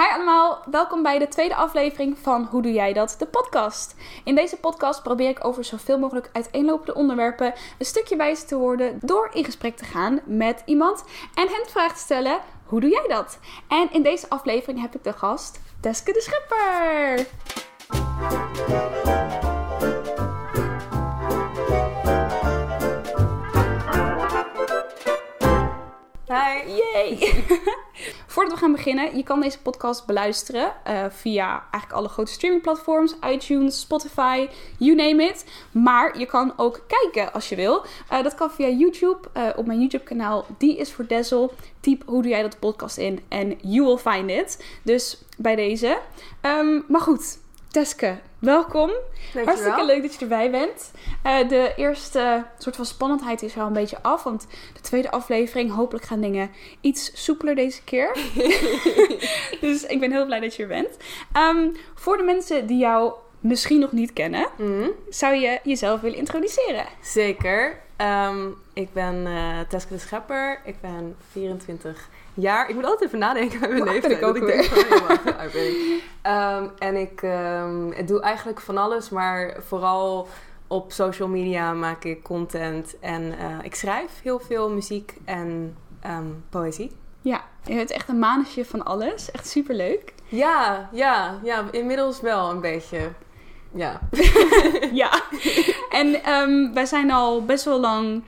Hi allemaal, welkom bij de tweede aflevering van Hoe doe jij dat? De podcast. In deze podcast probeer ik over zoveel mogelijk uiteenlopende onderwerpen een stukje wijzer te worden door in gesprek te gaan met iemand en hen de vraag te stellen: hoe doe jij dat? En in deze aflevering heb ik de gast Teske de Schipper. Hi. Yay! Voordat we gaan beginnen, je kan deze podcast beluisteren uh, via eigenlijk alle grote streamingplatforms, iTunes, Spotify, you name it. Maar je kan ook kijken als je wil. Uh, dat kan via YouTube, uh, op mijn YouTube kanaal. Die is voor Dessel. Typ hoe doe jij dat podcast in en you will find it. Dus bij deze. Um, maar goed, Teske, welkom. Dankjewel. Hartstikke leuk dat je erbij bent. Uh, de eerste soort van spannendheid is al een beetje af. Want de tweede aflevering, hopelijk gaan dingen iets soepeler deze keer. dus ik ben heel blij dat je er bent. Um, voor de mensen die jou misschien nog niet kennen, Mm, zou je jezelf willen introduceren? zeker. Ehm, ik ben eh Teske de Schepper. Ik ben 24 jaar. Ik moet altijd even nadenken bij mijn leeftijd. ik ook dat denk van, oud ben ik. Ehm, en ik ehm, doe eigenlijk van alles, maar vooral op social media maak ik content. En eh, ik schrijf heel veel muziek en ehm, poëzie. Ja, je bent echt een manusje van alles. Echt superleuk. Ja, ja, ja, inmiddels wel een beetje. Ja. ja. En um, wij zijn al best wel lang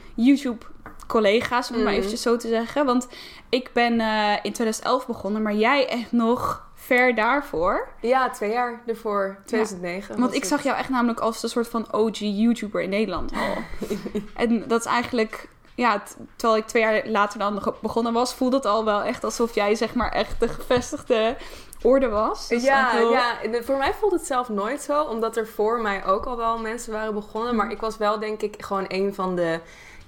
YouTube-collega's, om het maar Mhm. eventjes zo te zeggen. Want ik ben uh, in 2011 begonnen, maar jij echt nog ver daarvoor. Ja, twee jaar ervoor, 2009. Want ik het. zag jou echt namelijk als een soort van OG YouTuber in Nederland al. en dat is eigenlijk... Ja, terwijl ik twee jaar later dan begonnen was, voelde het al wel echt alsof jij zeg maar echt de gevestigde orde was. Ja, heel- ja, voor mij voelt het zelf nooit zo, omdat er voor mij ook al wel mensen waren begonnen. Maar ik was wel, denk ik, gewoon een van de,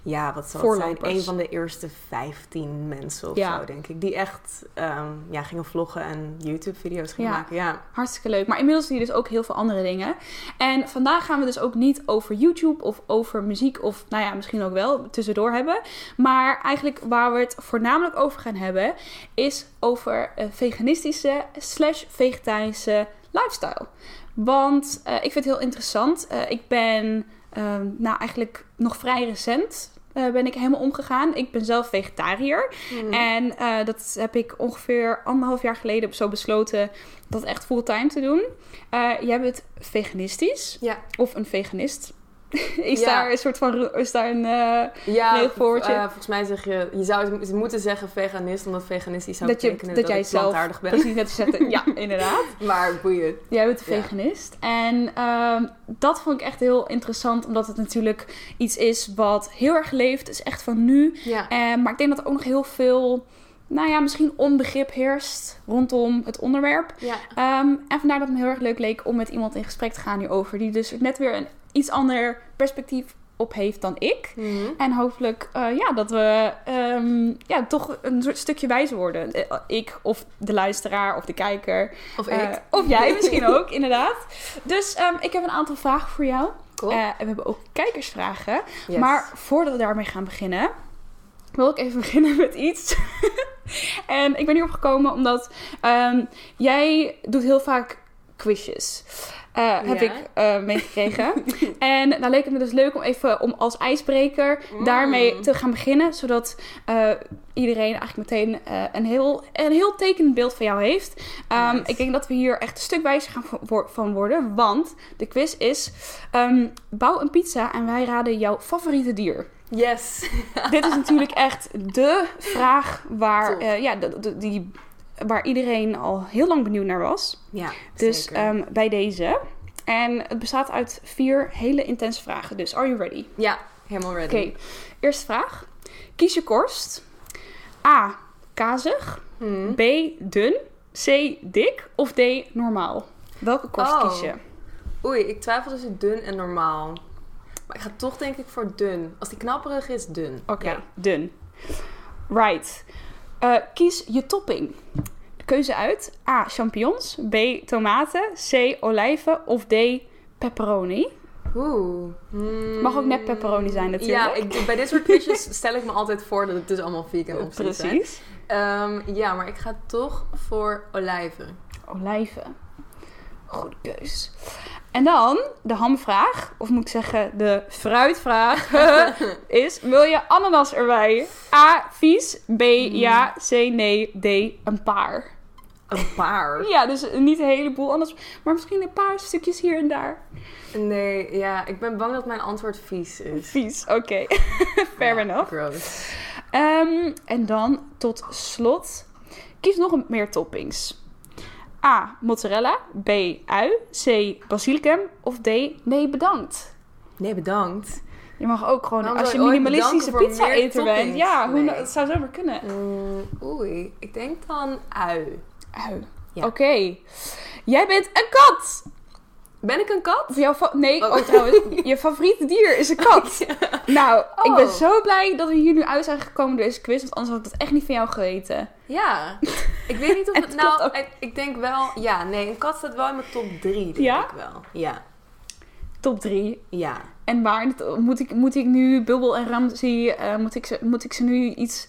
ja, wat zal het zijn? Een van de eerste 15 mensen of Ja. zo, denk ik. Die echt ehm, ja, gingen vloggen en YouTube-video's gingen Ja. maken. Ja. Hartstikke leuk. Maar inmiddels zie je dus ook heel veel andere dingen. En vandaag gaan we dus ook niet over YouTube of over muziek of nou ja, misschien ook wel tussendoor hebben. Maar eigenlijk waar we het voornamelijk over gaan hebben is over een veganistische slash vegetarische lifestyle. Want eh, ik vind het heel interessant. Eh, ik ben ehm, nou eigenlijk nog vrij recent eh, ben ik helemaal omgegaan. Ik ben zelf vegetariër. Mhm. En eh, dat heb ik ongeveer anderhalf jaar geleden zo besloten dat echt fulltime te doen. Eh, jij bent veganistisch. Ja. Of een veganist. is Ja. daar een soort van... Is daar een... eh, Ja, eh, volgens mij zeg je, je zou het moeten zeggen veganist, omdat veganistisch zou dat, je, dat dat, jij zelf plantaardig ben. precies net zetten. Ja, inderdaad. Maar boeien. Jij bent Ja. veganist. En ehm, dat vond ik echt heel interessant. Omdat het natuurlijk iets is wat heel erg leeft. Is echt van nu. Ja. Eh, maar ik denk dat er ook nog heel veel... Nou ja, misschien onbegrip heerst rondom het onderwerp. Ja. Ehm, en vandaar dat het me heel erg leuk leek om met iemand in gesprek te gaan hierover. Die dus net weer een iets ander perspectief op heeft dan ik. Mhm. En hopelijk eh, ja, dat we ehm, ja, toch een soort stukje wijzer worden. Eh, ik of de luisteraar of de kijker. Of Eh, ik. of jij misschien ook, inderdaad. Dus ehm, ik heb een aantal vragen voor jou. Cool. En we hebben ook kijkersvragen. Yes. Maar voordat we daarmee gaan beginnen, wil ik even beginnen met iets. en ik ben hierop gekomen omdat ehm, jij doet heel vaak quizjes. Eh, Heb Ja. ik eh, meegekregen. en nou leek het me dus leuk om even om als ijsbreker Mm. daarmee te gaan beginnen. Zodat eh, iedereen eigenlijk meteen een, heel, een heel tekenend beeld van jou heeft. Ehm. Ik denk dat we hier echt een stuk wijzer gaan van worden. Want de quiz is: ehm, bouw een pizza en wij raden jouw favoriete dier. Yes. Dit is natuurlijk echt de vraag waar, ja, de, de- die, waar iedereen al heel lang benieuwd naar was. Ja, Dus ehm, bij deze. En het bestaat uit vier hele intense vragen. Dus are you ready? ja, helemaal ready. Oké, eerste vraag. Kies je korst. A. Kazig. Hmm. B. Dun. C. Dik. Of D. Normaal. Welke korst Oh. kies je? Oei, ik twijfel tussen dun en normaal. Maar ik ga toch denk ik voor dun. Als die knapperig is, dun. Oké, Ja. dun. Right. Eh, kies je topping. De keuze uit A. Champignons. B. Tomaten. C. Olijven. Of D. Pepperoni. Oeh. Hmm. Mag ook net pepperoni zijn natuurlijk. Ja, ik, bij dit soort quizjes stel ik me altijd voor dat het dus allemaal vegan opties. Precies. Ehm, ja, maar ik ga toch voor olijven. Olijven. Goede keus. En dan de hamvraag, of moet ik zeggen de fruitvraag, is: wil je ananas erbij? A. Vies. B. Ja. C. Nee. D. Een paar. Een paar? Ja, dus niet een heleboel anders, maar misschien een paar stukjes hier en daar. Nee, ja, ik ben bang dat mijn antwoord vies is. Vies, oké. Fair Ja, enough. Gross. Ehm, en dan tot slot, kies nog een meer toppings. A. Mozzarella. B. Ui. C. Basilicum. Of D. Nee, bedankt. Nee, bedankt. Je mag ook gewoon, als je minimalistische meer pizza-eter bent. Ja, hoe, Nee. het zou zomaar kunnen. Mm, oei, ik denk dan ui. Ui. Ja. Oké. Jij bent een kat. Ben ik een kat? Of jouw nee, Oh. oh. trouwens, je favoriete dier is een kat. Nou, ik ben Oh. zo blij dat we hier nu uit zijn gekomen door deze quiz. Want anders had ik het echt niet van jou geweten. Ja. Ik weet niet of het nou... Ik, ik denk wel... Ja, nee, een kat staat wel in mijn top 3, denk Ja? ik wel. Ja. Top 3. Ja. En waar moet ik, moet ik nu Bubble en Ramsey, eh, moet, ik ze, moet ik ze nu iets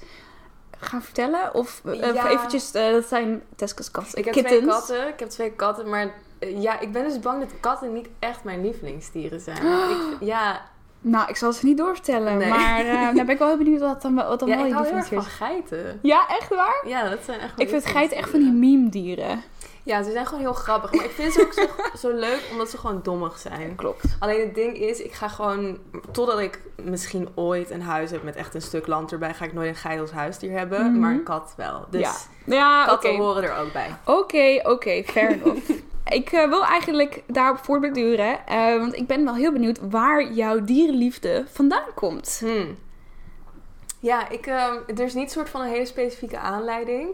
gaan vertellen? Of eh, Ja. eventjes, eh, dat zijn Tesco's katten. Ik heb Kittens. twee katten. Ik heb twee katten, maar... eh, Ja, ik ben dus bang dat katten niet echt mijn lievelingsdieren zijn. Ik, ja, Nou, ik zal ze niet doorvertellen. Nee. Maar nou ben ik wel heel benieuwd wat dan, wat dan ja wel je hou heel erg lievelingsdier van is. geiten. Ja, echt waar? Ja, dat zijn echt Ik vind geiten echt van die lievelingsdieren. meme-dieren. Ja, ze zijn gewoon heel grappig. Maar ik vind ze ook zo, zo leuk omdat ze gewoon dommig zijn. Klopt. Alleen het ding is, ik ga gewoon... Totdat ik misschien ooit een huis heb met echt een stuk land erbij... ga ik nooit een geit als huisdier hebben. Mhm. Maar een kat wel. Dus Ja. Katten horen er ook bij. Oké, oké, fair enough. Ik eh, wil eigenlijk daarop voortbeduren, eh want ik ben wel heel benieuwd waar jouw dierenliefde vandaan komt. Hmm. Ja, ik, ehm, er is niet soort van een hele specifieke aanleiding.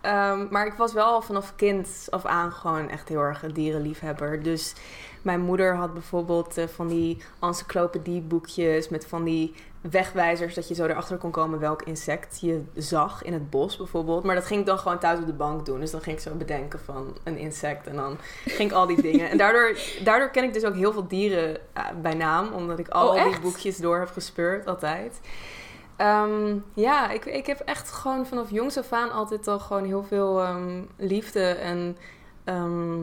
Ehm, maar ik was wel vanaf kind af aan gewoon echt heel erg een dierenliefhebber. Dus mijn moeder had bijvoorbeeld eh, van die encyclopedieboekjes met van die wegwijzers dat je zo erachter kon komen welk insect je zag in het bos bijvoorbeeld. Maar dat ging ik dan gewoon thuis op de bank doen. Dus dan ging ik zo bedenken van een insect en dan ging ik al die dingen. En daardoor, daardoor ken ik dus ook heel veel dieren eh, bij naam, omdat ik al Oh, die boekjes door heb gespeurd altijd. Ehm, ja, ik, ik heb echt gewoon vanaf jongs af aan altijd al gewoon heel veel ehm, liefde en ehm,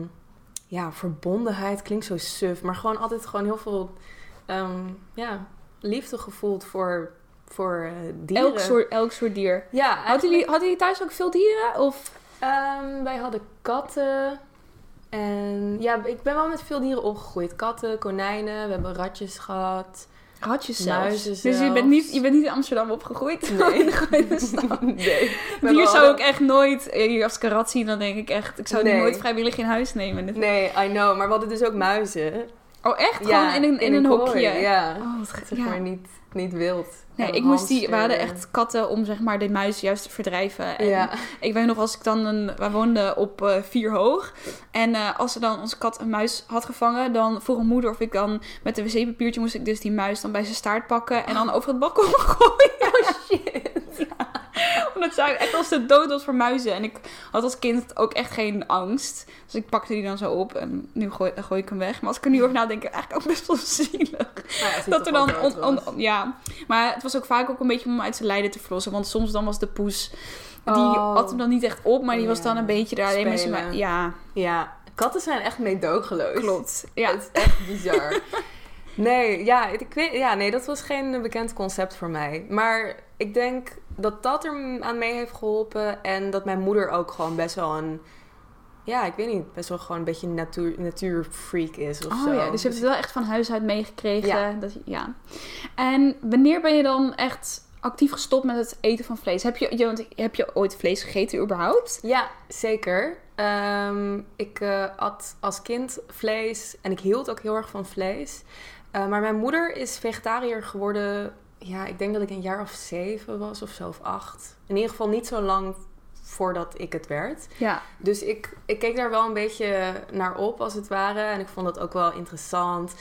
ja, verbondenheid. Klinkt zo suf, maar gewoon altijd gewoon heel veel ja, liefde gevoeld voor, voor eh, dieren. Elk soort, elk soort dier. Ja, Hadden jullie, hadden jullie thuis ook veel dieren? Of? Ehm, wij hadden katten. En ja, ik ben wel met veel dieren opgegroeid. Katten, konijnen, we hebben ratjes gehad. Ratjes zelfs. Muizen Dus je zelfs. bent, niet, je bent niet in Amsterdam opgegroeid? Nee. In de grote stad. nee. Hebben zou ik echt nooit, eh, als karat zien, dan denk ik echt, ik zou die nooit vrijwillig in huis nemen. Nee, I know. Maar we hadden dus ook muizen. Oh echt? Ja, Gewoon in een, in een hokje? Ja. Oh, wat Zeg ja. maar niet, niet wild. Nee, ik moest die, we hadden echt katten om zeg maar de muis juist te verdrijven. En Ja. ik weet nog als ik dan een, wij woonden op eh, vier hoog. En eh, als ze dan onze kat een muis had gevangen, dan vroeg een moeder of ik dan met een wc-papiertje moest ik dus die muis dan bij zijn staart pakken en dan over het balkon gooien. Oh shit. Omdat zij echt als de dood was voor muizen. En ik had als kind ook echt geen angst. Dus ik pakte die dan zo op en nu gooi, ik hem weg. Maar als ik er nu over nadenk, eigenlijk ook best wel zielig. Nou ja, Dat er dan, on- on- on- ja. Maar het was ook vaak ook een beetje om uit zijn lijden te verlossen. Want soms dan was de poes, die Oh. had hem dan niet echt op. Maar die was dan een beetje daar alleen zijn... Spelen. Ja, Ja, katten zijn echt meedogenloos. klopt. Ja. Het is echt bizar. nee, ja, ik weet, ja, nee, dat was geen bekend concept voor mij. Maar ik denk dat dat er aan mee heeft geholpen. En dat mijn moeder ook gewoon best wel een... Ja, ik weet niet, best wel gewoon een beetje een natuur, natuurfreak is of Oh zo. ja, dus je hebt het wel echt van huis uit meegekregen. Ja. Dat, ja. En wanneer ben je dan echt actief gestopt met het eten van vlees? Heb je, je, want heb je ooit vlees gegeten überhaupt? Ja, zeker. Ehm, ik eh, at als kind vlees en ik hield ook heel erg van vlees. Eh, maar mijn moeder is vegetariër geworden. Ja, ik denk dat ik een jaar of zeven was of zo, of acht. In ieder geval niet zo lang voordat ik het werd. Ja. Dus ik, ik keek daar wel een beetje naar op, als het ware. En ik vond dat ook wel interessant.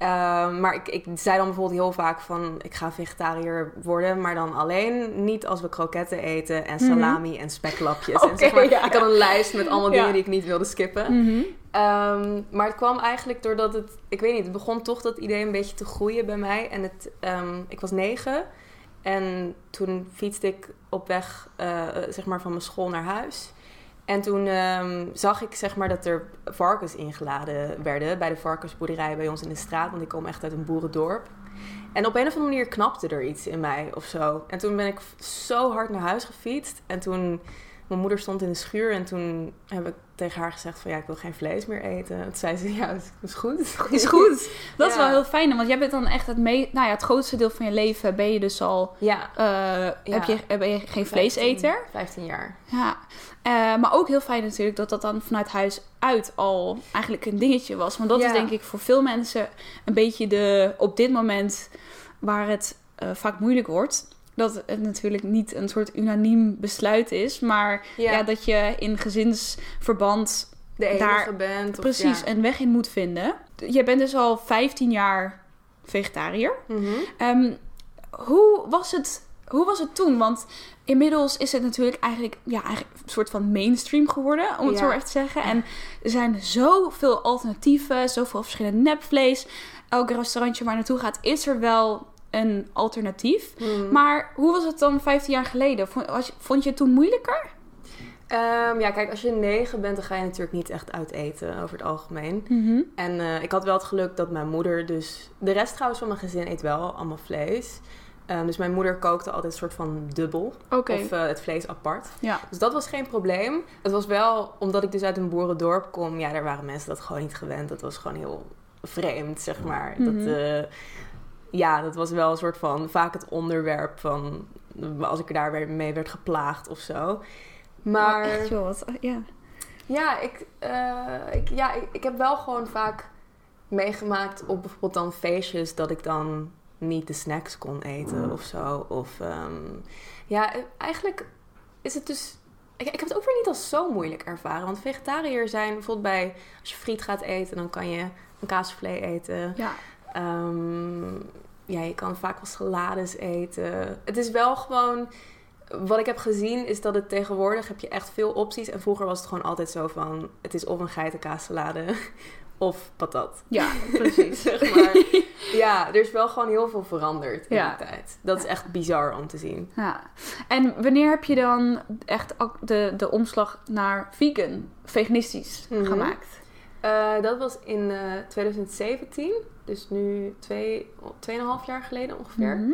Ehm, maar ik, ik zei dan bijvoorbeeld heel vaak van... ik ga vegetariër worden, maar dan alleen niet als we kroketten eten... en salami en speklapjes. En zeg maar, ja. Ik had een lijst met allemaal Ja. dingen die ik niet wilde skippen. Mhm. Ehm, maar het kwam eigenlijk doordat het, ik weet niet, het begon toch dat idee een beetje te groeien bij mij. En het, ehm, ik was negen en toen fietste ik op weg, eh, zeg maar, van mijn school naar huis. En toen ehm, zag ik zeg maar dat er varkens ingeladen werden bij de varkensboerderij bij ons in de straat. Want ik kom echt uit een boerendorp. En op een of andere manier knapte er iets in mij of zo. En toen ben ik zo hard naar huis gefietst. En toen, mijn moeder stond in de schuur en toen heb ik tegen haar gezegd van ja, ik wil geen vlees meer eten. En toen zei ze, ja, dat is goed. Is goed. Dat is Ja. wel heel fijn, want jij bent dan echt het, me nou ja, het grootste deel van je leven ben je dus al... Ja, eh, heb je, ben je geen vleeseter? 15, 15 jaar. Ja, Eh, maar ook heel fijn natuurlijk dat dat dan vanuit huis uit al eigenlijk een dingetje was. Want dat Ja. is denk ik voor veel mensen een beetje de, op dit moment waar het eh, vaak moeilijk wordt. Dat het natuurlijk niet een soort unaniem besluit is, maar ja. Ja, dat je in gezinsverband de enige daar- bent. Of, precies ja. een weg in moet vinden. Je bent dus al 15 jaar vegetariër. Mhm. Ehm, hoe, was het, hoe was het toen? Want inmiddels is het natuurlijk eigenlijk, ja, eigenlijk een soort van mainstream geworden, om het Ja. zo even te zeggen. En er zijn zoveel alternatieven, zoveel verschillende nepvlees. Elk restaurantje waar naartoe gaat, is er wel een alternatief. Mhm. Maar hoe was het dan 15 jaar geleden? Vond, was je- vond je het toen moeilijker? Ehm, ja, kijk, als je negen bent, dan ga je natuurlijk niet echt uit eten over het algemeen. En eh, ik had wel het geluk dat mijn moeder dus... De rest trouwens van mijn gezin eet wel allemaal vlees. Ehm, dus mijn moeder kookte altijd een soort van dubbel. Of eh, het vlees apart. Ja. Dus dat was geen probleem. Het was wel, omdat ik dus uit een boerendorp kom... Ja, daar waren mensen dat gewoon niet gewend. Dat was gewoon heel vreemd, zeg maar. Mhm. Dat, eh, ja, dat was wel een soort van... Vaak het onderwerp van... Als ik er daar weer mee werd geplaagd of zo. Maar... Oh, echt joh, wat, ja. Ja, ik, eh, ik, ja ik, ik heb wel gewoon vaak meegemaakt op bijvoorbeeld dan feestjes dat ik dan niet de snacks kon eten of zo. Of ehm, ja, eh, eigenlijk is het dus. Ik, ik heb het ook weer niet als zo moeilijk ervaren. Want vegetariër zijn bijvoorbeeld bij als je friet gaat eten, dan kan je een kaasvlee eten. ja. Ehm, ja, je kan vaak wel salades eten. Het is wel gewoon... Wat ik heb gezien is dat het tegenwoordig heb je echt veel opties. En vroeger was het gewoon altijd zo van... Het is of een geitenkaassalade of patat. Ja, precies. zeg maar. Ja, er is wel gewoon heel veel veranderd in Ja. die tijd. Dat is echt bizar om te zien. Ja. En wanneer heb je dan echt de, de omslag naar vegan, veganistisch Mhm. gemaakt? Eh, dat was in eh, 2017. Dus nu twee, tweeënhalf jaar geleden ongeveer. Mhm.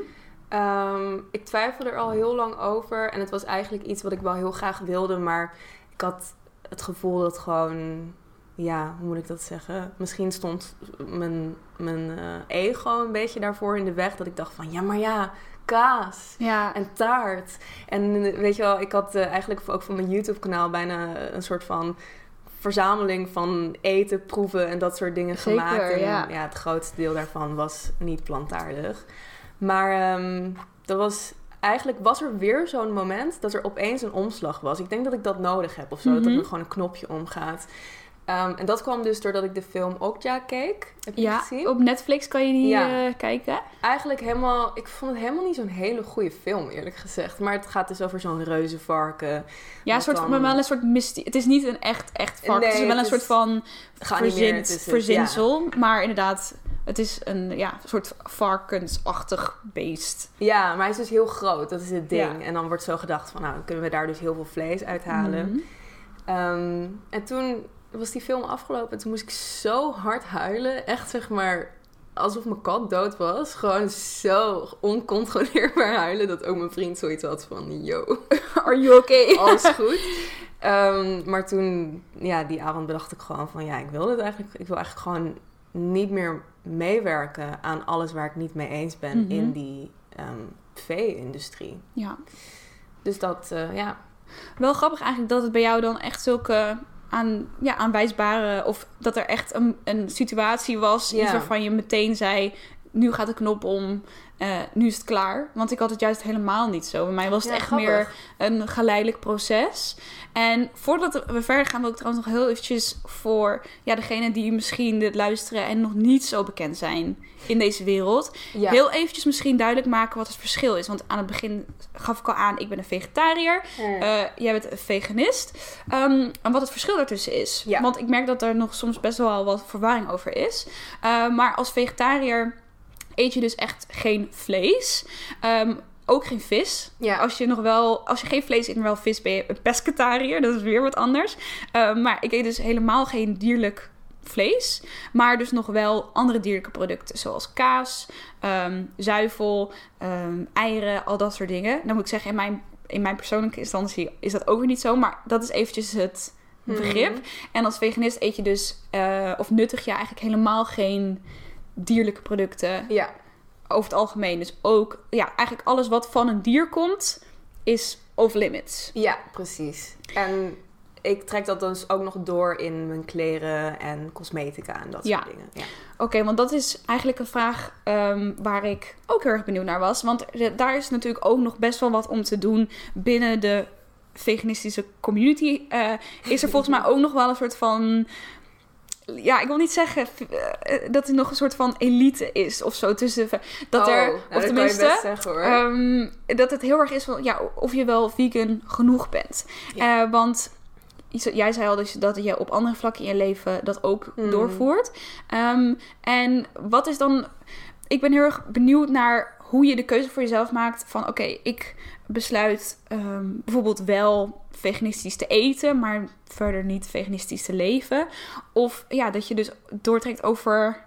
Ehm, ik twijfelde er al heel lang over. En het was eigenlijk iets wat ik wel heel graag wilde. Maar ik had het gevoel dat gewoon... Ja, hoe moet ik dat zeggen? Misschien stond mijn, mijn eh, ego een beetje daarvoor in de weg. Dat ik dacht van, ja, maar ja, kaas Ja. en taart. En eh, weet je wel, ik had eh, eigenlijk ook van mijn YouTube-kanaal bijna een soort van verzameling van eten, proeven en dat soort dingen Zeker, gemaakt. En ja. het grootste deel daarvan was niet plantaardig. Maar ehm, dat was eigenlijk was er weer zo'n moment dat er opeens een omslag was. Ik denk dat ik dat nodig heb of zo, dat Mhm. er gewoon een knopje omgaat. Ehm, en dat kwam dus doordat ik de film Okja keek. Heb je ja, gezien? op Netflix kan je die Ja. eh, kijken. Eigenlijk helemaal... Ik vond het helemaal niet zo'n hele goede film, eerlijk gezegd. Maar het gaat dus over zo'n reuzenvarken. Ja, een soort, dan- maar wel een soort mysterie. Het is niet een echt, echt vark. Nee, het is wel een soort van verzin, het, verzinsel. Maar inderdaad, het is een ja, soort varkensachtig beest. Ja. maar hij is dus heel groot. Dat is het ding. Ja. En dan wordt zo gedacht van... Nou, dan kunnen we daar dus heel veel vlees uithalen. Mhm. Ehm, en toen was die film afgelopen. En toen moest ik zo hard huilen. Echt zeg maar... Alsof mijn kat dood was. Gewoon zo oncontroleerbaar huilen. Dat ook mijn vriend zoiets had van... Yo, Are you okay? alles goed. Ehm, maar toen, ja, die avond bedacht ik gewoon van... Ja, ik wil dit eigenlijk... Ik wil eigenlijk gewoon niet meer meewerken aan alles waar ik niet mee eens ben Mhm. in die ehm vee-industrie. Ja. Dus dat, eh, ja. Wel grappig eigenlijk dat het bij jou dan echt zulke aan, ja, aanwijsbare... Of dat er echt een, een situatie was. Ja. Iets waarvan je meteen zei... nu gaat de knop om, eh, nu is het klaar. Want ik had het juist helemaal niet zo. Bij mij was het Ja, echt grappig. meer een geleidelijk proces. En voordat we verder gaan, wil ik trouwens nog heel eventjes voor ja, degenen die misschien dit luisteren en nog niet zo bekend zijn in deze wereld. Ja. Heel eventjes misschien duidelijk maken wat het verschil is. Want aan het begin gaf ik al aan, ik ben een vegetariër. Mm. Eh, jij bent een veganist. Ehm, en wat het verschil daartussen is. Ja. Want ik merk dat er nog soms best wel wat verwarring over is. Eh, maar als vegetariër eet je dus echt geen vlees. Ehm, ook geen vis. ja. Als je nog wel, als je geen vlees eet, maar wel vis, ben je een pescatariër. Dat is weer wat anders. Ehm, maar ik eet dus helemaal geen dierlijk vlees. Maar dus nog wel andere dierlijke producten. Zoals kaas, ehm, zuivel, eieren, al dat soort dingen. Dan moet ik zeggen, in mijn, in mijn persoonlijke instantie is dat ook weer niet zo. Maar dat is eventjes het begrip. Mhm. En als veganist eet je dus, eh, of nuttig je eigenlijk helemaal geen dierlijke producten Ja. over het algemeen. Dus ook, ja, eigenlijk alles wat van een dier komt, is off limits. ja, precies. En ik trek dat dus ook nog door in mijn kleren en cosmetica en dat Ja. soort dingen. Ja. Oké, want dat is eigenlijk een vraag ehm, waar ik ook heel erg benieuwd naar was. Want daar is natuurlijk ook nog best wel wat om te doen binnen de veganistische community. eh, is er volgens mij ook nog wel een soort van. Ja, ik wil niet zeggen eh, dat er nog een soort van elite is of zo tussen. Dat Oh, er, nou, of dat tenminste, zeggen hoor. Ehm, dat het heel erg is van ja, of je wel vegan genoeg bent. Ja. Eh, want jij zei al dus dat je op andere vlakken in je leven dat ook Mm. doorvoert. Ehm, en wat is dan. Ik ben heel erg benieuwd naar hoe je de keuze voor jezelf maakt van oké, ik besluit ehm, bijvoorbeeld wel veganistisch te eten, maar verder niet veganistisch te leven. Of ja, dat je dus doortrekt over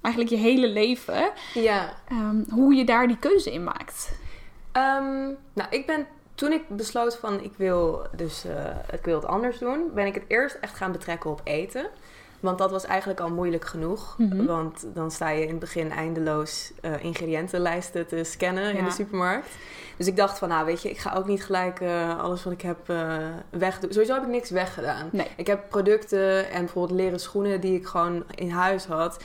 eigenlijk je hele leven. ja. Ehm, hoe je daar die keuze in maakt. Ehm, nou, ik ben toen ik besloot van ik wil dus eh, ik wil het anders doen, ben ik het eerst echt gaan betrekken op eten. Want dat was eigenlijk al moeilijk genoeg. Mhm. Want dan sta je in het begin eindeloos eh, ingrediëntenlijsten te scannen in de supermarkt. Dus ik dacht van, nou weet je, ik ga ook niet gelijk eh, alles wat ik heb eh wegdoen. Sowieso heb ik niks weggedaan. Nee. Ik heb producten en bijvoorbeeld leren schoenen die ik gewoon in huis had.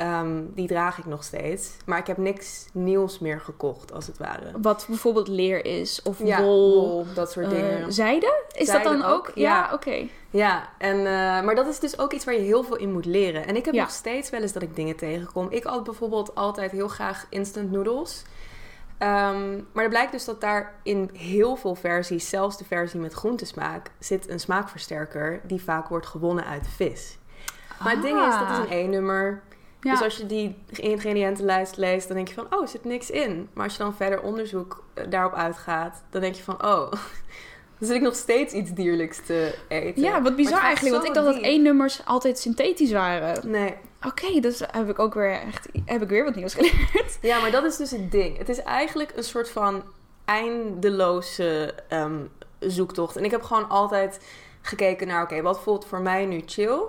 Ehm, die draag ik nog steeds. Maar ik heb niks nieuws meer gekocht, als het ware. Wat bijvoorbeeld leer is of Ja, wol. wol, dat soort eh, dingen. zijde? Is Zijde dat dan ook? ook, Ja, ja. oké. Ja, en, eh, maar dat is dus ook iets waar je heel veel in moet leren. En ik heb Ja. nog steeds wel eens dat ik dingen tegenkom. Ik had bijvoorbeeld altijd heel graag instant noodles. Ehm, maar er blijkt dus dat daar in heel veel versies, zelfs de versie met groentesmaak, zit een smaakversterker die vaak wordt gewonnen uit vis. Maar het ding is, dat is een E-nummer. Ja. Dus als je die ingrediëntenlijst leest, dan denk je van, oh, er zit niks in. Maar als je dan verder onderzoek eh, daarop uitgaat, dan denk je van, oh, dan zit ik nog steeds iets dierlijks te eten. ja, wat bizar eigenlijk. Want ik dacht dat één nummers altijd synthetisch waren. Nee. Oké, dus heb ik ook weer echt heb ik weer wat nieuws geleerd. Ja, maar dat is dus het ding. Het is eigenlijk een soort van eindeloze ehm, zoektocht. En ik heb gewoon altijd gekeken naar, oké, wat voelt voor mij nu chill?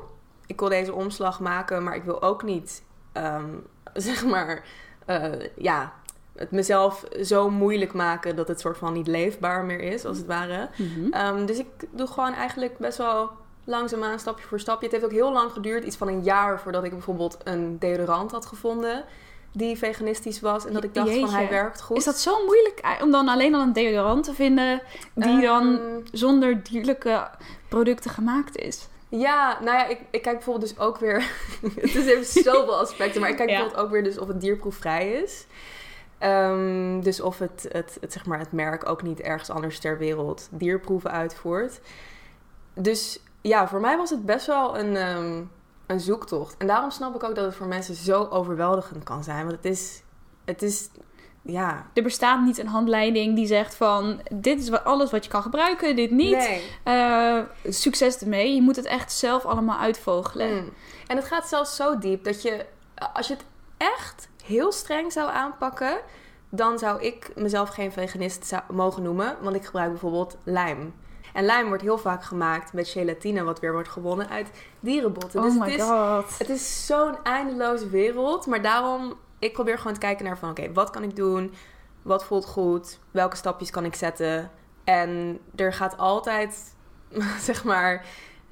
Ik wil deze omslag maken, maar ik wil ook niet, ehm, zeg maar, eh, ja, het mezelf zo moeilijk maken dat het soort van niet leefbaar meer is, als het ware. Ehm, dus ik doe gewoon eigenlijk best wel langzaamaan, stapje voor stapje. Het heeft ook heel lang geduurd, iets van een jaar voordat ik bijvoorbeeld een deodorant had gevonden die veganistisch was en dat ik dacht van hij werkt goed. Is dat zo moeilijk eh, om dan alleen al een deodorant te vinden die dan Ehm, zonder dierlijke producten gemaakt is? Ja, nou ja, ik, ik kijk bijvoorbeeld dus ook weer. het is even zoveel aspecten, maar ik kijk Ja. bijvoorbeeld ook weer dus of het dierproefvrij is. Ehm, dus of het, het, het, zeg maar, het merk ook niet ergens anders ter wereld dierproeven uitvoert. Dus ja, voor mij was het best wel een, ehm, een zoektocht. En daarom snap ik ook dat het voor mensen zo overweldigend kan zijn. Want het is, het is ja. Er bestaat niet een handleiding die zegt van dit is wat, alles wat je kan gebruiken, dit niet. Nee. Eh, succes ermee. Je moet het echt zelf allemaal uitvogelen. Mm. En het gaat zelfs zo diep dat je, als je het echt heel streng zou aanpakken, dan zou ik mezelf geen veganist zou, mogen noemen, want ik gebruik bijvoorbeeld lijm. En lijm wordt heel vaak gemaakt met gelatine, wat weer wordt gewonnen uit dierenbotten. Oh dus my het is, god. het is zo'n eindeloze wereld, maar daarom, ik probeer gewoon te kijken naar van, oké, wat kan ik doen? Wat voelt goed? Welke stapjes kan ik zetten? En er gaat altijd, zeg maar,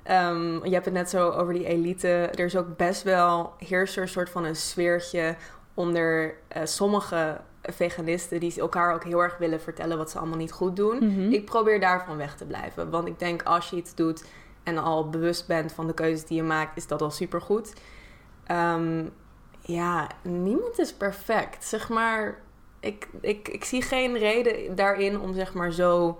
ehm, je hebt het net zo over die elite. Er is ook best wel, heerst er een soort van een sfeertje onder eh, sommige veganisten die elkaar ook heel erg willen vertellen wat ze allemaal niet goed doen. Mhm. Ik probeer daarvan weg te blijven. Want ik denk als je iets doet en al bewust bent van de keuzes die je maakt, is dat al supergoed. Ehm ja, niemand is perfect. Zeg maar, ik, ik, ik zie geen reden daarin om zeg maar zo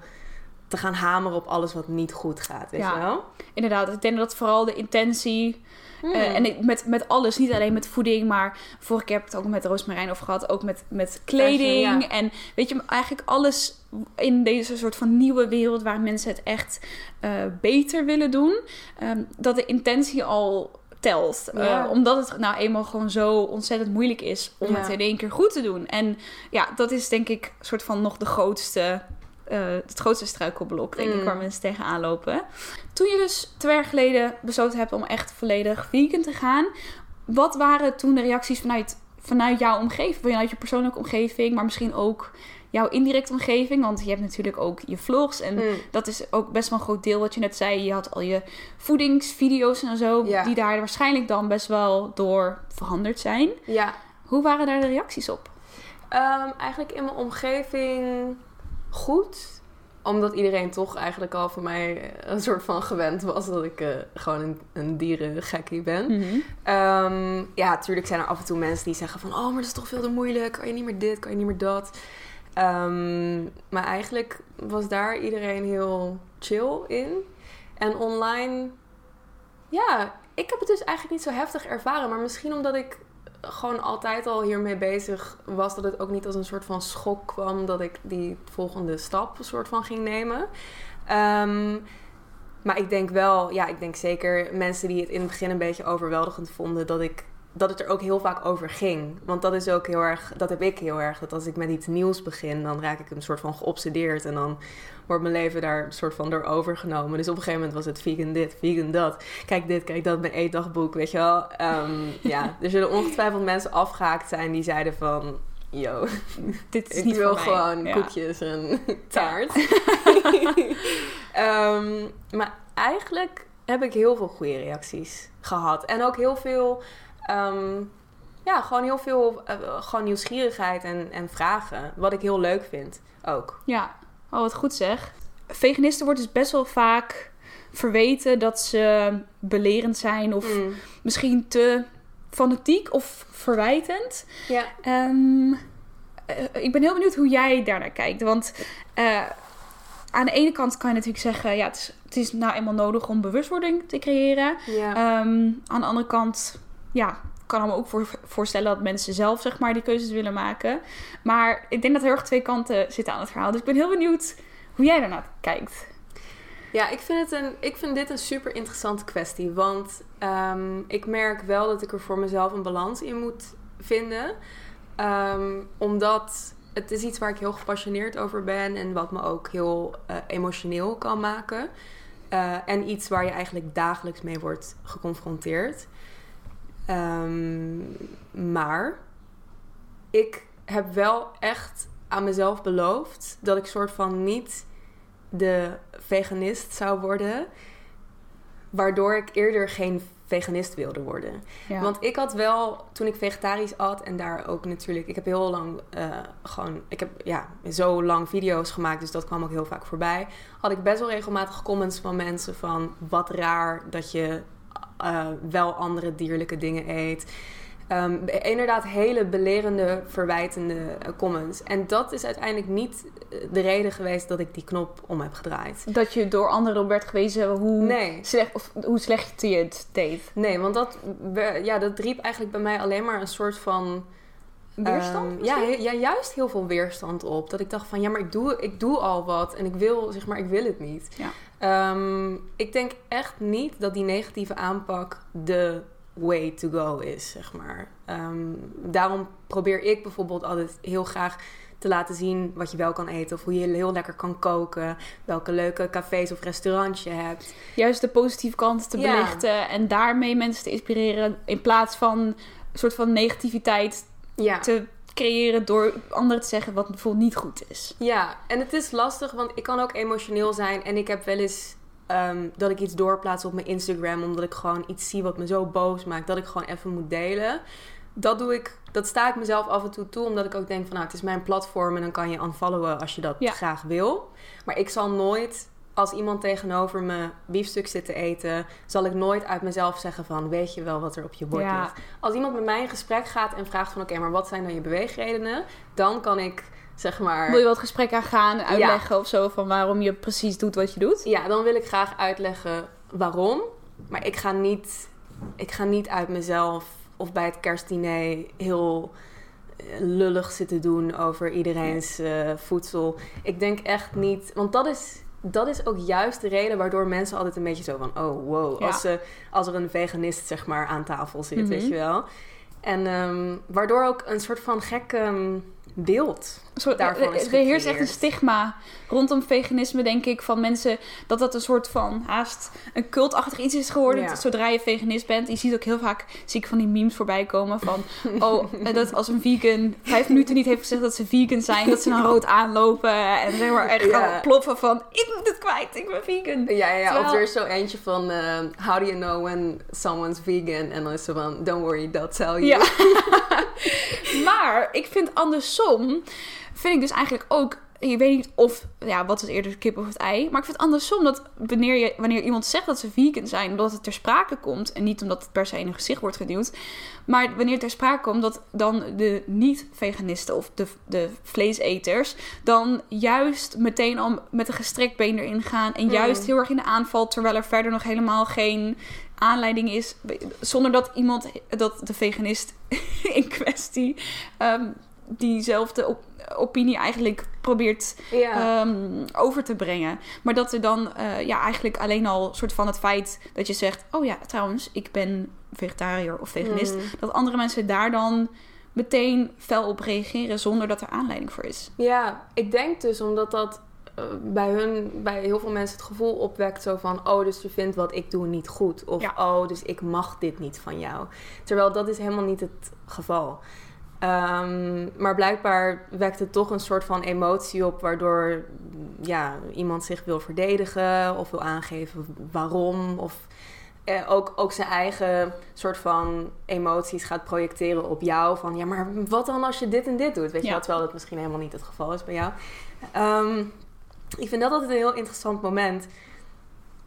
te gaan hameren op alles wat niet goed gaat. Weet Ja. je wel? Inderdaad, ik denk dat vooral de intentie Hmm. Eh, en ik, met, met alles, niet alleen met voeding, maar vorige keer heb ik het ook met Roosmarijn over gehad. Ook met, met kleding. Fashion, ja. En weet je, eigenlijk alles in deze soort van nieuwe wereld waar mensen het echt eh, beter willen doen. ehm, dat de intentie al telt. Eh, omdat het nou eenmaal gewoon zo ontzettend moeilijk is om Ja. het in één keer goed te doen. En ja, dat is denk ik soort van nog de grootste... eh, het grootste struikelblok, denk ik, Mm. waar mensen tegenaan lopen. Toen je dus twee jaar geleden besloten hebt om echt volledig vegan te gaan, wat waren toen de reacties vanuit, vanuit jouw omgeving, vanuit je persoonlijke omgeving, maar misschien ook jouw indirecte omgeving? Want je hebt natuurlijk ook je vlogs en Hmm. dat is ook best wel een groot deel wat je net zei. Je had al je voedingsvideo's en zo, Ja. die daar waarschijnlijk dan best wel door veranderd zijn. Ja, Hoe waren daar de reacties op? Ehm, eigenlijk in mijn omgeving goed. Omdat iedereen toch eigenlijk al voor mij een soort van gewend was dat ik eh, gewoon een, een dierengekkie ben. Mhm. Ehm, ja, natuurlijk zijn er af en toe mensen die zeggen van... Oh, maar dat is toch veel te moeilijk. Kan je niet meer dit, kan je niet meer dat. Ehm, maar eigenlijk was daar iedereen heel chill in. En online... Ja, ik heb het dus eigenlijk niet zo heftig ervaren. Maar misschien omdat ik gewoon altijd al hiermee bezig was... dat het ook niet als een soort van schok kwam... dat ik die volgende stap soort van ging nemen. Ehm, maar ik denk wel, ja, ik denk zeker mensen die het in het begin een beetje overweldigend vonden, dat ik dat het er ook heel vaak over ging. Want dat is ook heel erg, dat heb ik heel erg. Dat als ik met iets nieuws begin, dan raak ik een soort van geobsedeerd. En dan wordt mijn leven daar een soort van door overgenomen. Dus op een gegeven moment was het vegan dit, vegan dat. Kijk dit, kijk dat, mijn eetdagboek, weet je wel. Ehm, ja, er zullen ongetwijfeld mensen afgehaakt zijn die zeiden van... Yo, Dit is ik niet wil gewoon Ja. koekjes en taart. Ehm, maar eigenlijk heb ik heel veel goede reacties gehad. En ook heel veel, ehm, ja, gewoon heel veel eh, gewoon nieuwsgierigheid en, en vragen. Wat ik heel leuk vind ook. Ja, oh wat goed zeg. Veganisten wordt dus best wel vaak verweten dat ze belerend zijn of Mm. misschien te fanatiek of verwijtend. Ja. Ehm, eh, ik ben heel benieuwd hoe jij daarnaar kijkt. Want eh, aan de ene kant kan je natuurlijk zeggen, ja, het is, het is nou eenmaal nodig om bewustwording te creëren. Ja. Ehm, aan de andere kant, ja, ik kan me ook voor, voorstellen dat mensen zelf zeg maar die keuzes willen maken. Maar ik denk dat er heel erg twee kanten zitten aan het verhaal. Dus ik ben heel benieuwd hoe jij daarnaar kijkt. Ja, ik vind, het een, ik vind dit een super interessante kwestie. Want ehm, ik merk wel dat ik er voor mezelf een balans in moet vinden. Ehm, omdat het is iets waar ik heel gepassioneerd over ben. En wat me ook heel eh, emotioneel kan maken. Eh, en iets waar je eigenlijk dagelijks mee wordt geconfronteerd. Ehm, maar ik heb wel echt aan mezelf beloofd dat ik soort van niet de veganist zou worden. Waardoor ik eerder geen veganist wilde worden. Ja. Want ik had wel, toen ik vegetarisch at en daar ook natuurlijk... Ik heb heel lang eh, gewoon... Ik heb ja, zo lang video's gemaakt, dus dat kwam ook heel vaak voorbij. Had ik best wel regelmatig comments van mensen van... Wat raar dat je eh, wel andere dierlijke dingen eet. Ehm, inderdaad hele belerende, verwijtende eh, comments. En dat is uiteindelijk niet eh, de reden geweest dat ik die knop om heb gedraaid. dat je door anderen werd gewezen hoe, Nee. slecht, of hoe slecht je het deed. Nee, want dat, ja, dat riep eigenlijk bij mij alleen maar een soort van... Weerstand? Ehm, ja, misschien? he- ja, juist heel veel weerstand op. Dat ik dacht van, ja, maar ik doe, ik doe al wat en ik wil, zeg maar, ik wil het niet. Ja. Ehm, ik denk echt niet dat die negatieve aanpak de way to go is, zeg maar. Ehm, daarom probeer ik bijvoorbeeld altijd heel graag te laten zien wat je wel kan eten. Of hoe je heel lekker kan koken. Welke leuke cafés of restaurants je hebt. Juist de positieve kant te Ja. belichten en daarmee mensen te inspireren in plaats van een soort van negativiteit Ja. te creëren door anderen te zeggen wat bijvoorbeeld niet goed is. Ja, en het is lastig, want ik kan ook emotioneel zijn. En ik heb wel eens ehm, dat ik iets doorplaats op mijn Instagram. Omdat ik gewoon iets zie wat me zo boos maakt. Dat ik gewoon even moet delen. dat doe ik, dat sta ik mezelf af en toe toe, omdat ik ook denk van nou, het is mijn platform en dan kan je unfollowen als je dat Ja. graag wil. Maar ik zal nooit, als iemand tegenover me biefstuk zit te eten, zal ik nooit uit mezelf zeggen van weet je wel wat er op je bord Ja. ligt. Als iemand met mij in gesprek gaat en vraagt van oké, maar wat zijn dan je beweegredenen? Dan kan ik zeg maar. Wil je wat gesprek aangaan, uitleggen of zo van waarom je precies doet wat je doet? Ja, dan wil ik graag uitleggen waarom. Maar ik ga niet, ik ga niet uit mezelf of bij het kerstdiner heel eh, lullig zitten doen over iedereen's eh, voedsel. Ik denk echt niet, want dat is, dat is ook juist de reden waardoor mensen altijd een beetje zo van, oh wow, Ja. als, ze, als er een veganist zeg maar aan tafel zit, Mhm. weet je wel. En ehm, waardoor ook een soort van gek ehm, beeld soort, Daarvan is er, er heerst echt een stigma rondom veganisme, denk ik, van mensen dat dat een soort van haast een cultachtig iets is geworden. Ja. Zodra je veganist bent. Je ziet ook heel vaak, zie ik van die memes voorbij komen van, oh, dat als een vegan vijf minuten niet heeft gezegd dat ze vegan zijn, dat ze dan rood aanlopen en zeg maar echt Ja. gaan ploffen van, ik moet het kwijt, ik ben vegan. Ja, ja, ja. Terwijl- of er is zo eentje van eh, How do you know when someone's vegan? En dan is ze van Don't worry, they'll tell you. Ja. maar ik vind andersom, vind ik dus eigenlijk ook. Je weet niet of, ja, wat is eerder de kip of het ei. Maar ik vind andersom dat wanneer, je, wanneer iemand zegt dat ze vegan zijn, omdat het ter sprake komt. En niet omdat het per se in een gezicht wordt geduwd. Maar wanneer het ter sprake komt dat dan de niet-veganisten of de, de vleeseters. dan juist meteen al met een gestrekt been erin gaan. En Mm. juist heel erg in de aanval. Terwijl er verder nog helemaal geen aanleiding is. Zonder dat iemand, dat de veganist in kwestie. ehm, diezelfde op- opinie eigenlijk probeert Ja. ehm, over te brengen. Maar dat er dan eh, ja, eigenlijk alleen al soort van het feit dat je zegt: Oh ja, trouwens, ik ben vegetariër of veganist. Mm. Dat andere mensen daar dan meteen fel op reageren zonder dat er aanleiding voor is. Ja, ik denk dus omdat dat eh, bij hun, bij heel veel mensen het gevoel opwekt zo van... Oh, dus je vindt wat ik doe niet goed. Of Ja. oh, dus ik mag dit niet van jou. Terwijl dat is helemaal niet het geval. Ehm, maar blijkbaar wekt het toch een soort van emotie op... waardoor ja, iemand zich wil verdedigen of wil aangeven waarom... Of eh, ook, ook zijn eigen soort van emoties gaat projecteren op jou. Van ja, maar wat dan als je dit en dit doet? Weet je wel, terwijl dat misschien helemaal niet het geval is bij jou. Ehm, ik vind dat altijd een heel interessant moment.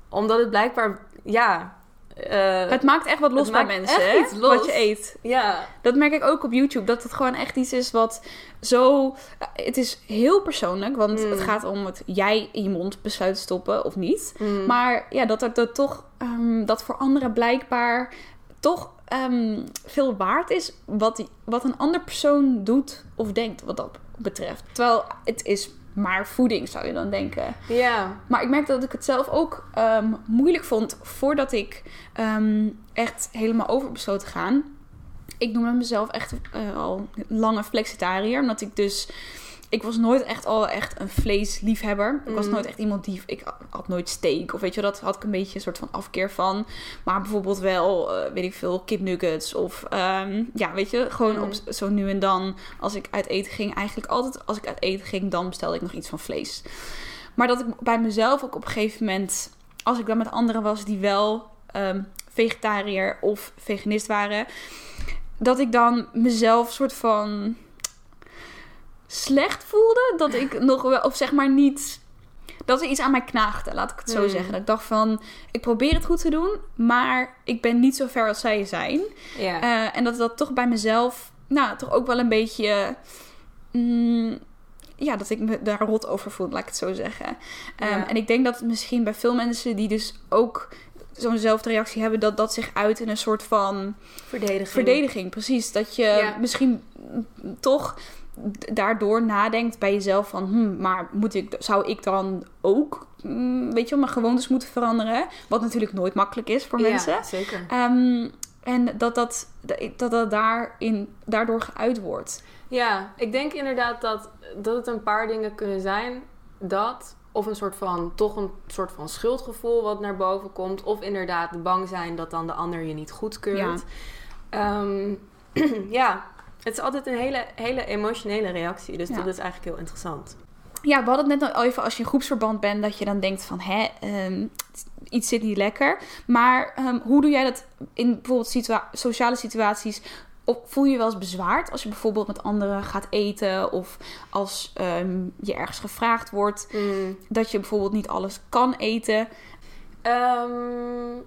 Omdat het blijkbaar, ja... eh, Het maakt echt wat los bij mensen, hè? Wat je eet. ja, Dat merk ik ook op YouTube. Dat het gewoon echt iets is wat zo. Het is heel persoonlijk, want Mm. het gaat om het jij in je mond besluit te stoppen of niet. mm, Maar ja, dat het dat toch. ehm, dat voor anderen blijkbaar toch ehm, veel waard is. Wat, die, wat een ander persoon doet of denkt, wat dat betreft. Terwijl het is maar voeding, zou je dan denken. ja, Maar ik merkte dat ik het zelf ook ehm, moeilijk vond voordat ik ehm, echt helemaal over besloot te gaan. Ik noemde mezelf echt eh, al lange flexitariër, omdat ik dus... Ik was nooit echt al echt een vleesliefhebber. Ik was Mm. nooit echt iemand die... Ik had nooit steak of weet je, dat had ik een beetje een soort van afkeer van. Maar bijvoorbeeld wel, eh, weet ik veel, kipnuggets of... ehm, ja, weet je, gewoon Mm. op zo nu en dan als ik uit eten ging. Eigenlijk altijd als ik uit eten ging, dan bestelde ik nog iets van vlees. Maar dat ik bij mezelf ook op een gegeven moment, als ik dan met anderen was die wel ehm, vegetariër of veganist waren, dat ik dan mezelf soort van slecht voelde. Dat ik nog wel, of zeg maar niet. Dat er iets aan mij knaagde, laat ik het zo Hmm. zeggen. Dat ik dacht van, ik probeer het goed te doen, maar ik ben niet zo ver als zij zijn. Eh, en dat dat toch bij mezelf, nou, toch ook wel een beetje. mm, ja, dat ik me daar rot over voel, laat ik het zo zeggen. Ehm, Ja. En ik denk dat het misschien bij veel mensen die dus ook zo'nzelfde reactie hebben, dat dat zich uit in een soort van Verdediging. verdediging. Precies. Dat je Ja. misschien toch daardoor nadenkt bij jezelf van, hm, maar moet ik, zou ik dan ook, mm, weet je wel, mijn gewoontes moeten veranderen? Wat natuurlijk nooit makkelijk is voor mensen. Ja, zeker. Ehm, en dat dat, dat, dat daarin, daardoor geuit wordt. Ja, ik denk inderdaad dat, dat het een paar dingen kunnen zijn. Dat, of een soort van, toch een soort van schuldgevoel wat naar boven komt. Of inderdaad bang zijn dat dan de ander je niet goedkeurt. Ja, ja het is altijd een hele, hele emotionele reactie. Dus Ja. dat is eigenlijk heel interessant. Ja, we hadden het net al even als je in groepsverband bent, dat je dan denkt van, hè, ehm, iets zit niet lekker. Maar ehm, hoe doe jij dat in bijvoorbeeld situa- sociale situaties Of voel je je wel eens bezwaard als je bijvoorbeeld met anderen gaat eten of als ehm, je ergens gevraagd wordt Mm. dat je bijvoorbeeld niet alles kan eten?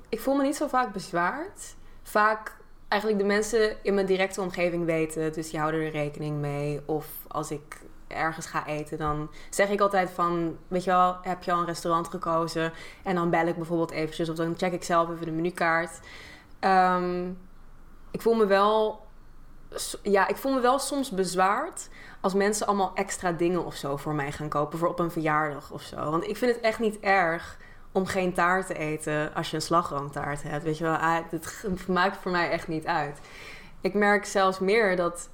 Ik voel me niet zo vaak bezwaard. Vaak eigenlijk de mensen in mijn directe omgeving weten, dus die houden er rekening mee. Of als ik ergens ga eten, dan zeg ik altijd van, weet je wel, heb je al een restaurant gekozen? En dan bel ik bijvoorbeeld eventjes of dan check ik zelf even de menukaart. Ehm, ik voel me wel, ja, ik voel me wel soms bezwaard als mensen allemaal extra dingen of zo voor mij gaan kopen voor op een verjaardag of zo. Want ik vind het echt niet erg om geen taart te eten als je een slagroomtaart hebt. Weet je wel, ah, het g- maakt voor mij echt niet uit. Ik merk zelfs meer dat,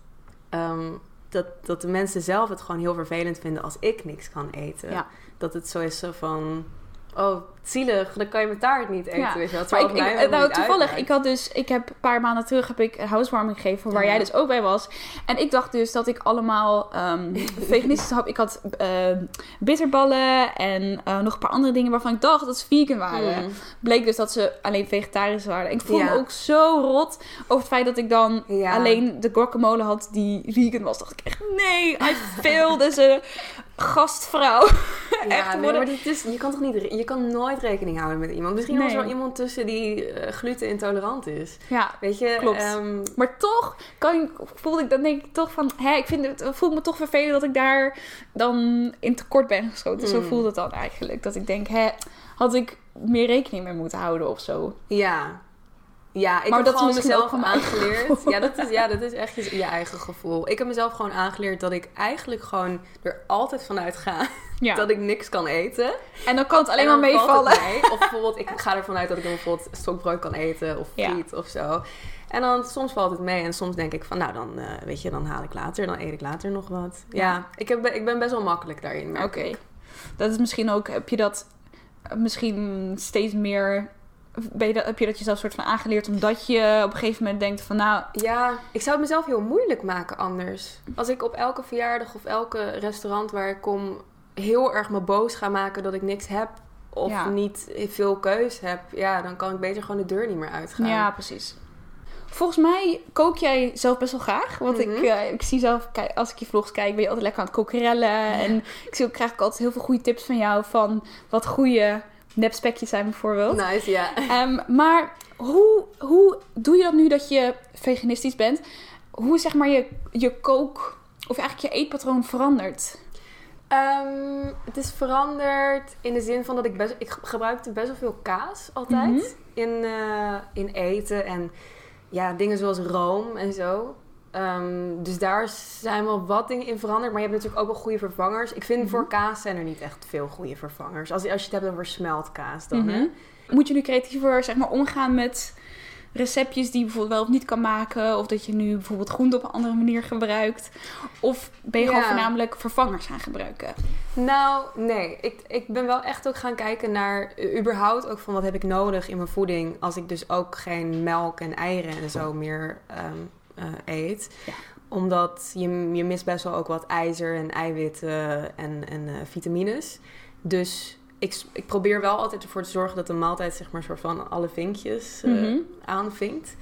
ehm, dat, dat de mensen zelf het gewoon heel vervelend vinden als ik niks kan eten. Ja. Dat het zo is zo van, oh, zielig, dan kan je mijn taart niet eten, Ja. weet je wel. Maar ik, ik, nou, toevallig, uitmaakt. ik had dus, ik heb een paar maanden terug heb ik een housewarming gegeven waar Ja. jij dus ook bij was. En ik dacht dus dat ik allemaal ehm veganistisch had. Ik had ehm, bitterballen en eh, nog een paar andere dingen waarvan ik dacht dat ze vegan waren. Mm. Bleek dus dat ze alleen vegetarisch waren. Ik voelde Ja. me ook zo rot over het feit dat ik dan alleen de guacamole had die vegan was. Dacht ik echt, nee, I failed a gastvrouw. Ja, Echt nee, maar dit is, je kan toch niet, je kan nooit rekening houden met iemand. Misschien was er wel iemand tussen die eh, glutenintolerant is. Ja, Weet je? Klopt. ehm, Maar toch kan ik, voelde ik, dan denk ik toch van, hè, ik vind het, voel me toch vervelend dat ik daar dan in tekort ben geschoten. Zo Mm. voelt het dan eigenlijk. Dat ik denk, hè, had ik meer rekening mee moeten houden of zo. ja. Ja, ik Maar heb dat gewoon mezelf van aangeleerd. Ja dat, is, ja, dat is echt je, je eigen gevoel. Ik heb mezelf gewoon aangeleerd dat ik eigenlijk gewoon er altijd vanuit ga Ja. dat ik niks kan eten. en dan kan het alleen En maar meevallen. mee. Of bijvoorbeeld, ik ga ervan uit dat ik dan bijvoorbeeld stokbrood kan eten of Ja. friet of zo. En dan soms valt het mee en soms denk ik van, nou dan, eh, weet je, dan haal ik later, dan eet ik later nog wat. Ja, Ja. ik, heb, ik ben best wel makkelijk daarin. Oké. Dat is misschien ook, heb je dat misschien steeds meer, ben je dat, heb je dat jezelf soort van aangeleerd omdat je op een gegeven moment denkt van, nou, Ja, ik zou het mezelf heel moeilijk maken anders. Als ik op elke verjaardag of elke restaurant waar ik kom heel erg me boos ga maken dat ik niks heb of Ja. niet veel keus heb, ja, dan kan ik beter gewoon de deur niet meer uitgaan. Ja, precies. Volgens mij kook jij zelf best wel graag. Want Mhm. ik, eh, ik zie zelf, kijk, als ik je vlogs kijk, ben je altijd lekker aan het kokerellen. En ik zie ook, krijg ik altijd heel veel goede tips van jou van wat goede nepspekjes zijn bijvoorbeeld. Nice, ja. Ehm, maar hoe, hoe doe je dat nu dat je veganistisch bent? Hoe zeg maar je, je kook, of eigenlijk je eetpatroon verandert? Ehm, het is veranderd in de zin van dat ik best... Ik gebruikte best wel veel kaas altijd Mhm. in, eh, in eten. En ja, dingen zoals room en zo. Ehm, dus daar zijn wel wat dingen in veranderd. Maar je hebt natuurlijk ook wel goede vervangers. Ik vind Mhm. voor kaas zijn er niet echt veel goede vervangers. Als, als je het hebt over smeltkaas dan, hè? Mhm. Moet je nu creatiever zeg maar, omgaan met receptjes die je bijvoorbeeld wel of niet kan maken? Of dat je nu bijvoorbeeld groente op een andere manier gebruikt? Of ben je gewoon voornamelijk vervangers gaan gebruiken? Nou, nee. Ik, ik ben wel echt ook gaan kijken naar uh, überhaupt ook van wat heb ik nodig in mijn voeding. Als ik dus ook geen melk en eieren en zo meer ehm, eh, eet. Ja. Omdat je, je mist best wel ook wat ijzer en eiwitten en, en eh, vitamines. Dus ik, ik probeer wel altijd ervoor te zorgen dat de maaltijd zeg maar soort van alle vinkjes eh, Mhm. aanvinkt.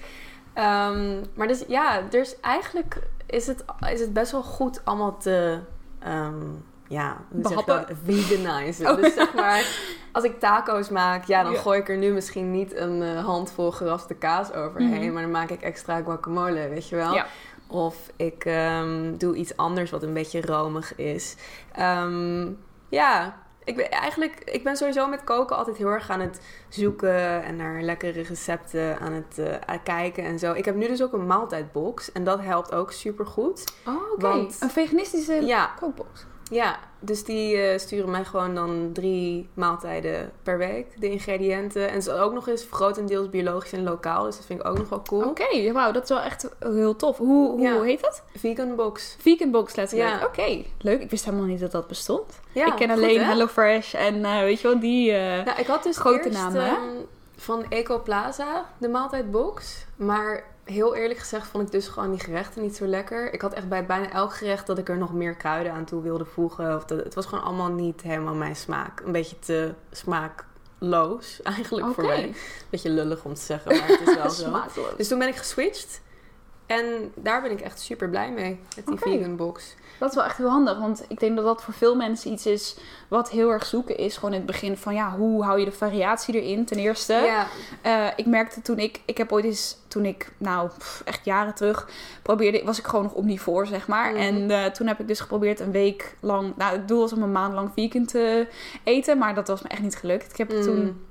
Ehm, maar dus ja, dus eigenlijk is het, is het best wel goed allemaal te, ehm, ja, Behappen? veganizen. Oh. Dus zeg maar, als ik taco's maak, ja, dan Ja. gooi ik er nu misschien niet een eh, handvol geraspte kaas overheen, Mhm. maar dan maak ik extra guacamole, weet je wel. Ja. Of ik ehm, doe iets anders wat een beetje romig is. Ehm, ja, ik ben eigenlijk, ik ben sowieso met koken altijd heel erg aan het zoeken en naar lekkere recepten aan het eh, kijken en zo. Ik heb nu dus ook een maaltijdbox en dat helpt ook super goed. Oh, oké. Een veganistische Ja, kookbox. Ja, dus die eh, sturen mij gewoon dan drie maaltijden per week, de ingrediënten. En ze ook nog eens grotendeels biologisch en lokaal, dus dat vind ik ook nog wel cool. Oké, wauw, dat is wel echt heel tof. Hoe, hoe Ja. heet dat? Vegan box. Vegan box letterlijk. Ja. Oké, leuk. Ik wist helemaal niet dat dat bestond. Ja, ik ken alleen? HelloFresh en eh, weet je wel, die... eh, Nou, ik had dus Grote eerst, namen, ehm, van Eco Plaza de maaltijdbox. Maar heel eerlijk gezegd vond ik dus gewoon die gerechten niet zo lekker. Ik had echt bij bijna elk gerecht dat ik er nog meer kruiden aan toe wilde voegen. Of dat, het was gewoon allemaal niet helemaal mijn smaak. Een beetje te smaakloos eigenlijk voor mij. Beetje lullig om te zeggen, maar het is wel zo. Dus toen ben ik geswitcht. En daar ben ik echt super blij mee, met die vegan box. Dat is wel echt heel handig, want ik denk dat dat voor veel mensen iets is wat heel erg zoeken is. Gewoon in het begin van, ja, hoe hou je de variatie erin? Ten eerste, Ja, Eh, ik merkte toen ik, ik heb ooit eens, toen ik, nou, pff, echt jaren terug, probeerde, was ik gewoon nog omnivoor, zeg maar. En eh, toen heb ik dus geprobeerd een week lang, nou, het doel was om een maand lang vegan te eten, maar dat was me echt niet gelukt. Ik heb Mm. toen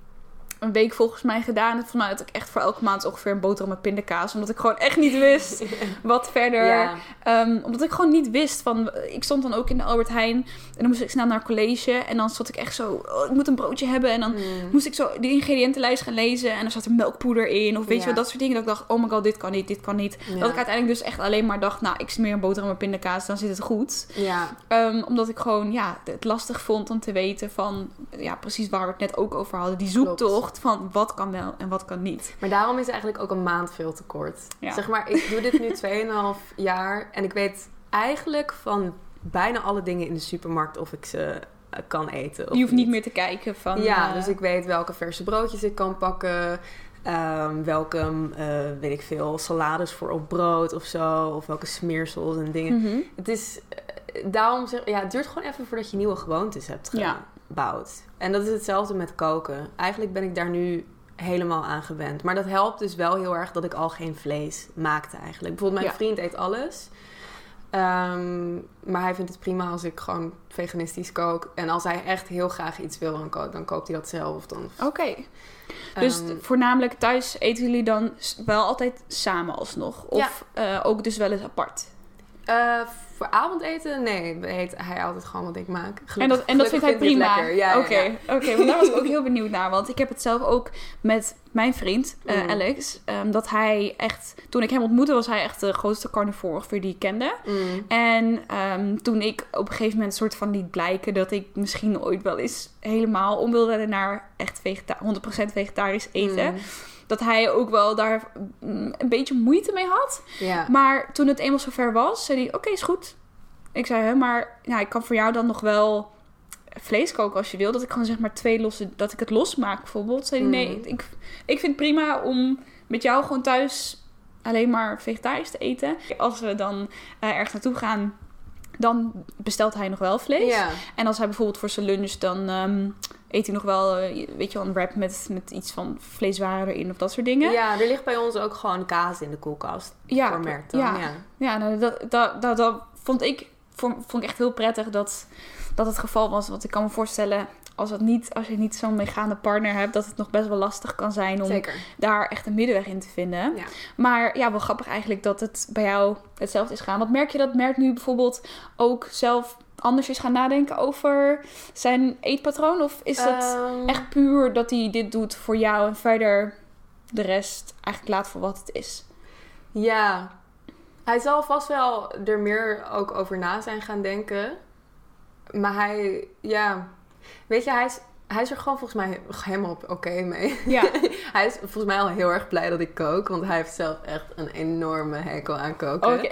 een week volgens mij gedaan. En volgens mij had ik echt voor elke maand ongeveer een boterham met pindakaas, omdat ik gewoon echt niet wist wat verder. ja. Ehm, omdat ik gewoon niet wist van... Ik stond dan ook in de Albert Heijn. En dan moest ik snel naar college. En dan zat ik echt zo... Oh, ik moet een broodje hebben. En dan Mm. moest ik zo de ingrediëntenlijst gaan lezen. En er zat er melkpoeder in. Of weet je wel, dat soort dingen. Dat ik dacht, oh my god, dit kan niet, dit kan niet. Ja. Dat ik uiteindelijk dus echt alleen maar dacht... Nou, ik smeer een boterham met pindakaas, dan zit het goed. Ja, Ehm, omdat ik gewoon, ja, het lastig vond om te weten van... Ja, precies waar we het net ook over hadden. Die zoektocht van wat kan wel en wat kan niet. maar daarom is eigenlijk ook een maand veel te kort. Ja. Zeg maar, ik doe dit nu 2,5 jaar en ik weet eigenlijk van bijna alle dingen in de supermarkt of ik ze eh, kan eten. Of Je hoeft niet meer te kijken van... Ja, eh, dus ik weet welke verse broodjes ik kan pakken. ehm, welke, eh, weet ik veel, salades voor op brood of zo. Of welke smeersels en dingen. mhm. Het is, daarom zeg ja, het duurt gewoon even voordat je nieuwe gewoontes hebt Ja. Gebouwd. En dat is hetzelfde met koken. Eigenlijk ben ik daar nu helemaal aan gewend. Maar dat helpt dus wel heel erg dat ik al geen vlees maakte eigenlijk. Bijvoorbeeld mijn Ja. vriend eet alles. Ehm, maar hij vindt het prima als ik gewoon veganistisch kook. En als hij echt heel graag iets wil, dan, ko- dan koopt hij dat zelf. Oké. Dus Ehm, voornamelijk thuis eten jullie dan wel altijd samen alsnog? Of eh, ook dus wel eens apart? eh, voor avondeten, nee, eet hij altijd gewoon wat ik maak. En dat, en dat vindt hij prima? Ja, Oké, ja. oké. want daar was ik ook heel benieuwd naar. Want ik heb het zelf ook met mijn vriend, eh, Mm. Alex. ehm, dat hij echt... Toen ik hem ontmoette, was hij echt de grootste carnivore ongeveer die ik kende. Mm. En ehm, toen ik op een gegeven moment soort van liet blijken dat ik misschien ooit wel eens helemaal om wilde naar echt vegeta 100% vegetarisch eten. Mm. Dat hij ook wel daar mm, een beetje moeite mee had. Ja. Maar toen het eenmaal zover was, zei hij: Oké, is goed. Ik zei: hè, Maar ja, ik kan voor jou dan nog wel vlees koken als je wil. Dat ik gewoon zeg maar twee losse. Dat ik het losmaak bijvoorbeeld. Zei hij: Nee, Mhm. ik, ik vind het prima om met jou gewoon thuis alleen maar vegetarisch te eten. Als we dan eh, ergens naartoe gaan. Dan bestelt hij nog wel vlees. Ja. En als hij bijvoorbeeld voor zijn lunch, dan ehm, eet hij nog wel, eh, weet je wel, een wrap met, met iets van vleeswaren erin of dat soort dingen. ja, er ligt bij ons ook gewoon kaas in de koelkast. Ja, voor merk dan. ja. Ja. Ja, nou, dat, dat, dat, dat vond ik vond, vond ik echt heel prettig dat dat het geval was. Want ik kan me voorstellen, als, het niet, als je niet zo'n meegaande partner hebt, dat het nog best wel lastig kan zijn om Zeker. daar echt een middenweg in te vinden. Ja. Maar ja, wel grappig eigenlijk dat het bij jou hetzelfde is gaan. Wat merk je dat Mert nu bijvoorbeeld ook zelf anders is gaan nadenken over zijn eetpatroon? Of is het Ehm, echt puur dat hij dit doet voor jou en verder de rest eigenlijk laat voor wat het is? Ja. Hij zal vast wel er meer ook over na zijn gaan denken. Maar hij, ja. Weet je, hij is, hij is er gewoon volgens mij helemaal op oké mee. Ja, hij is volgens mij al heel erg blij dat ik kook. Want hij heeft zelf echt een enorme hekel aan koken. oké.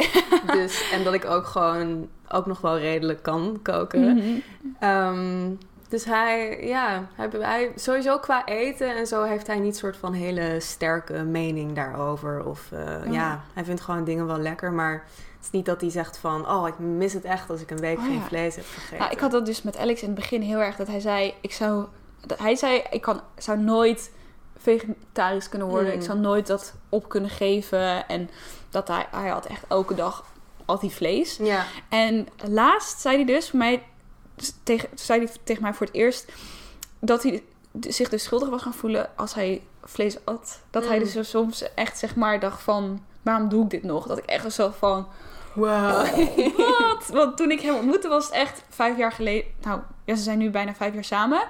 Dus, en dat ik ook gewoon ook nog wel redelijk kan koken. Ehm, dus hij, ja, hij, hij, sowieso qua eten en zo heeft hij niet soort van hele sterke mening daarover. Of eh, Oh. ja, hij vindt gewoon dingen wel lekker, maar is niet dat hij zegt van, oh, ik mis het echt als ik een week Oh, geen ja. vlees heb gegeten. Nou, ik had dat dus met Alex in het begin heel erg. Dat hij zei, ik zou... dat hij zei, ik kan, zou nooit vegetarisch kunnen worden. Mm. Ik zou nooit dat op kunnen geven. En dat hij, hij had echt elke dag altijd vlees. Ja, En laatst zei hij dus voor mij... Tegen, zei hij tegen mij voor het eerst... Dat hij zich dus schuldig was gaan voelen als hij vlees at. Dat hij Mm. dus soms echt zeg maar dacht van... Waarom doe ik dit nog? Dat ik echt zo van... wow. Wat? Want toen ik hem ontmoette was het echt vijf jaar geleden. Nou, ja, ze zijn nu bijna vijf jaar samen.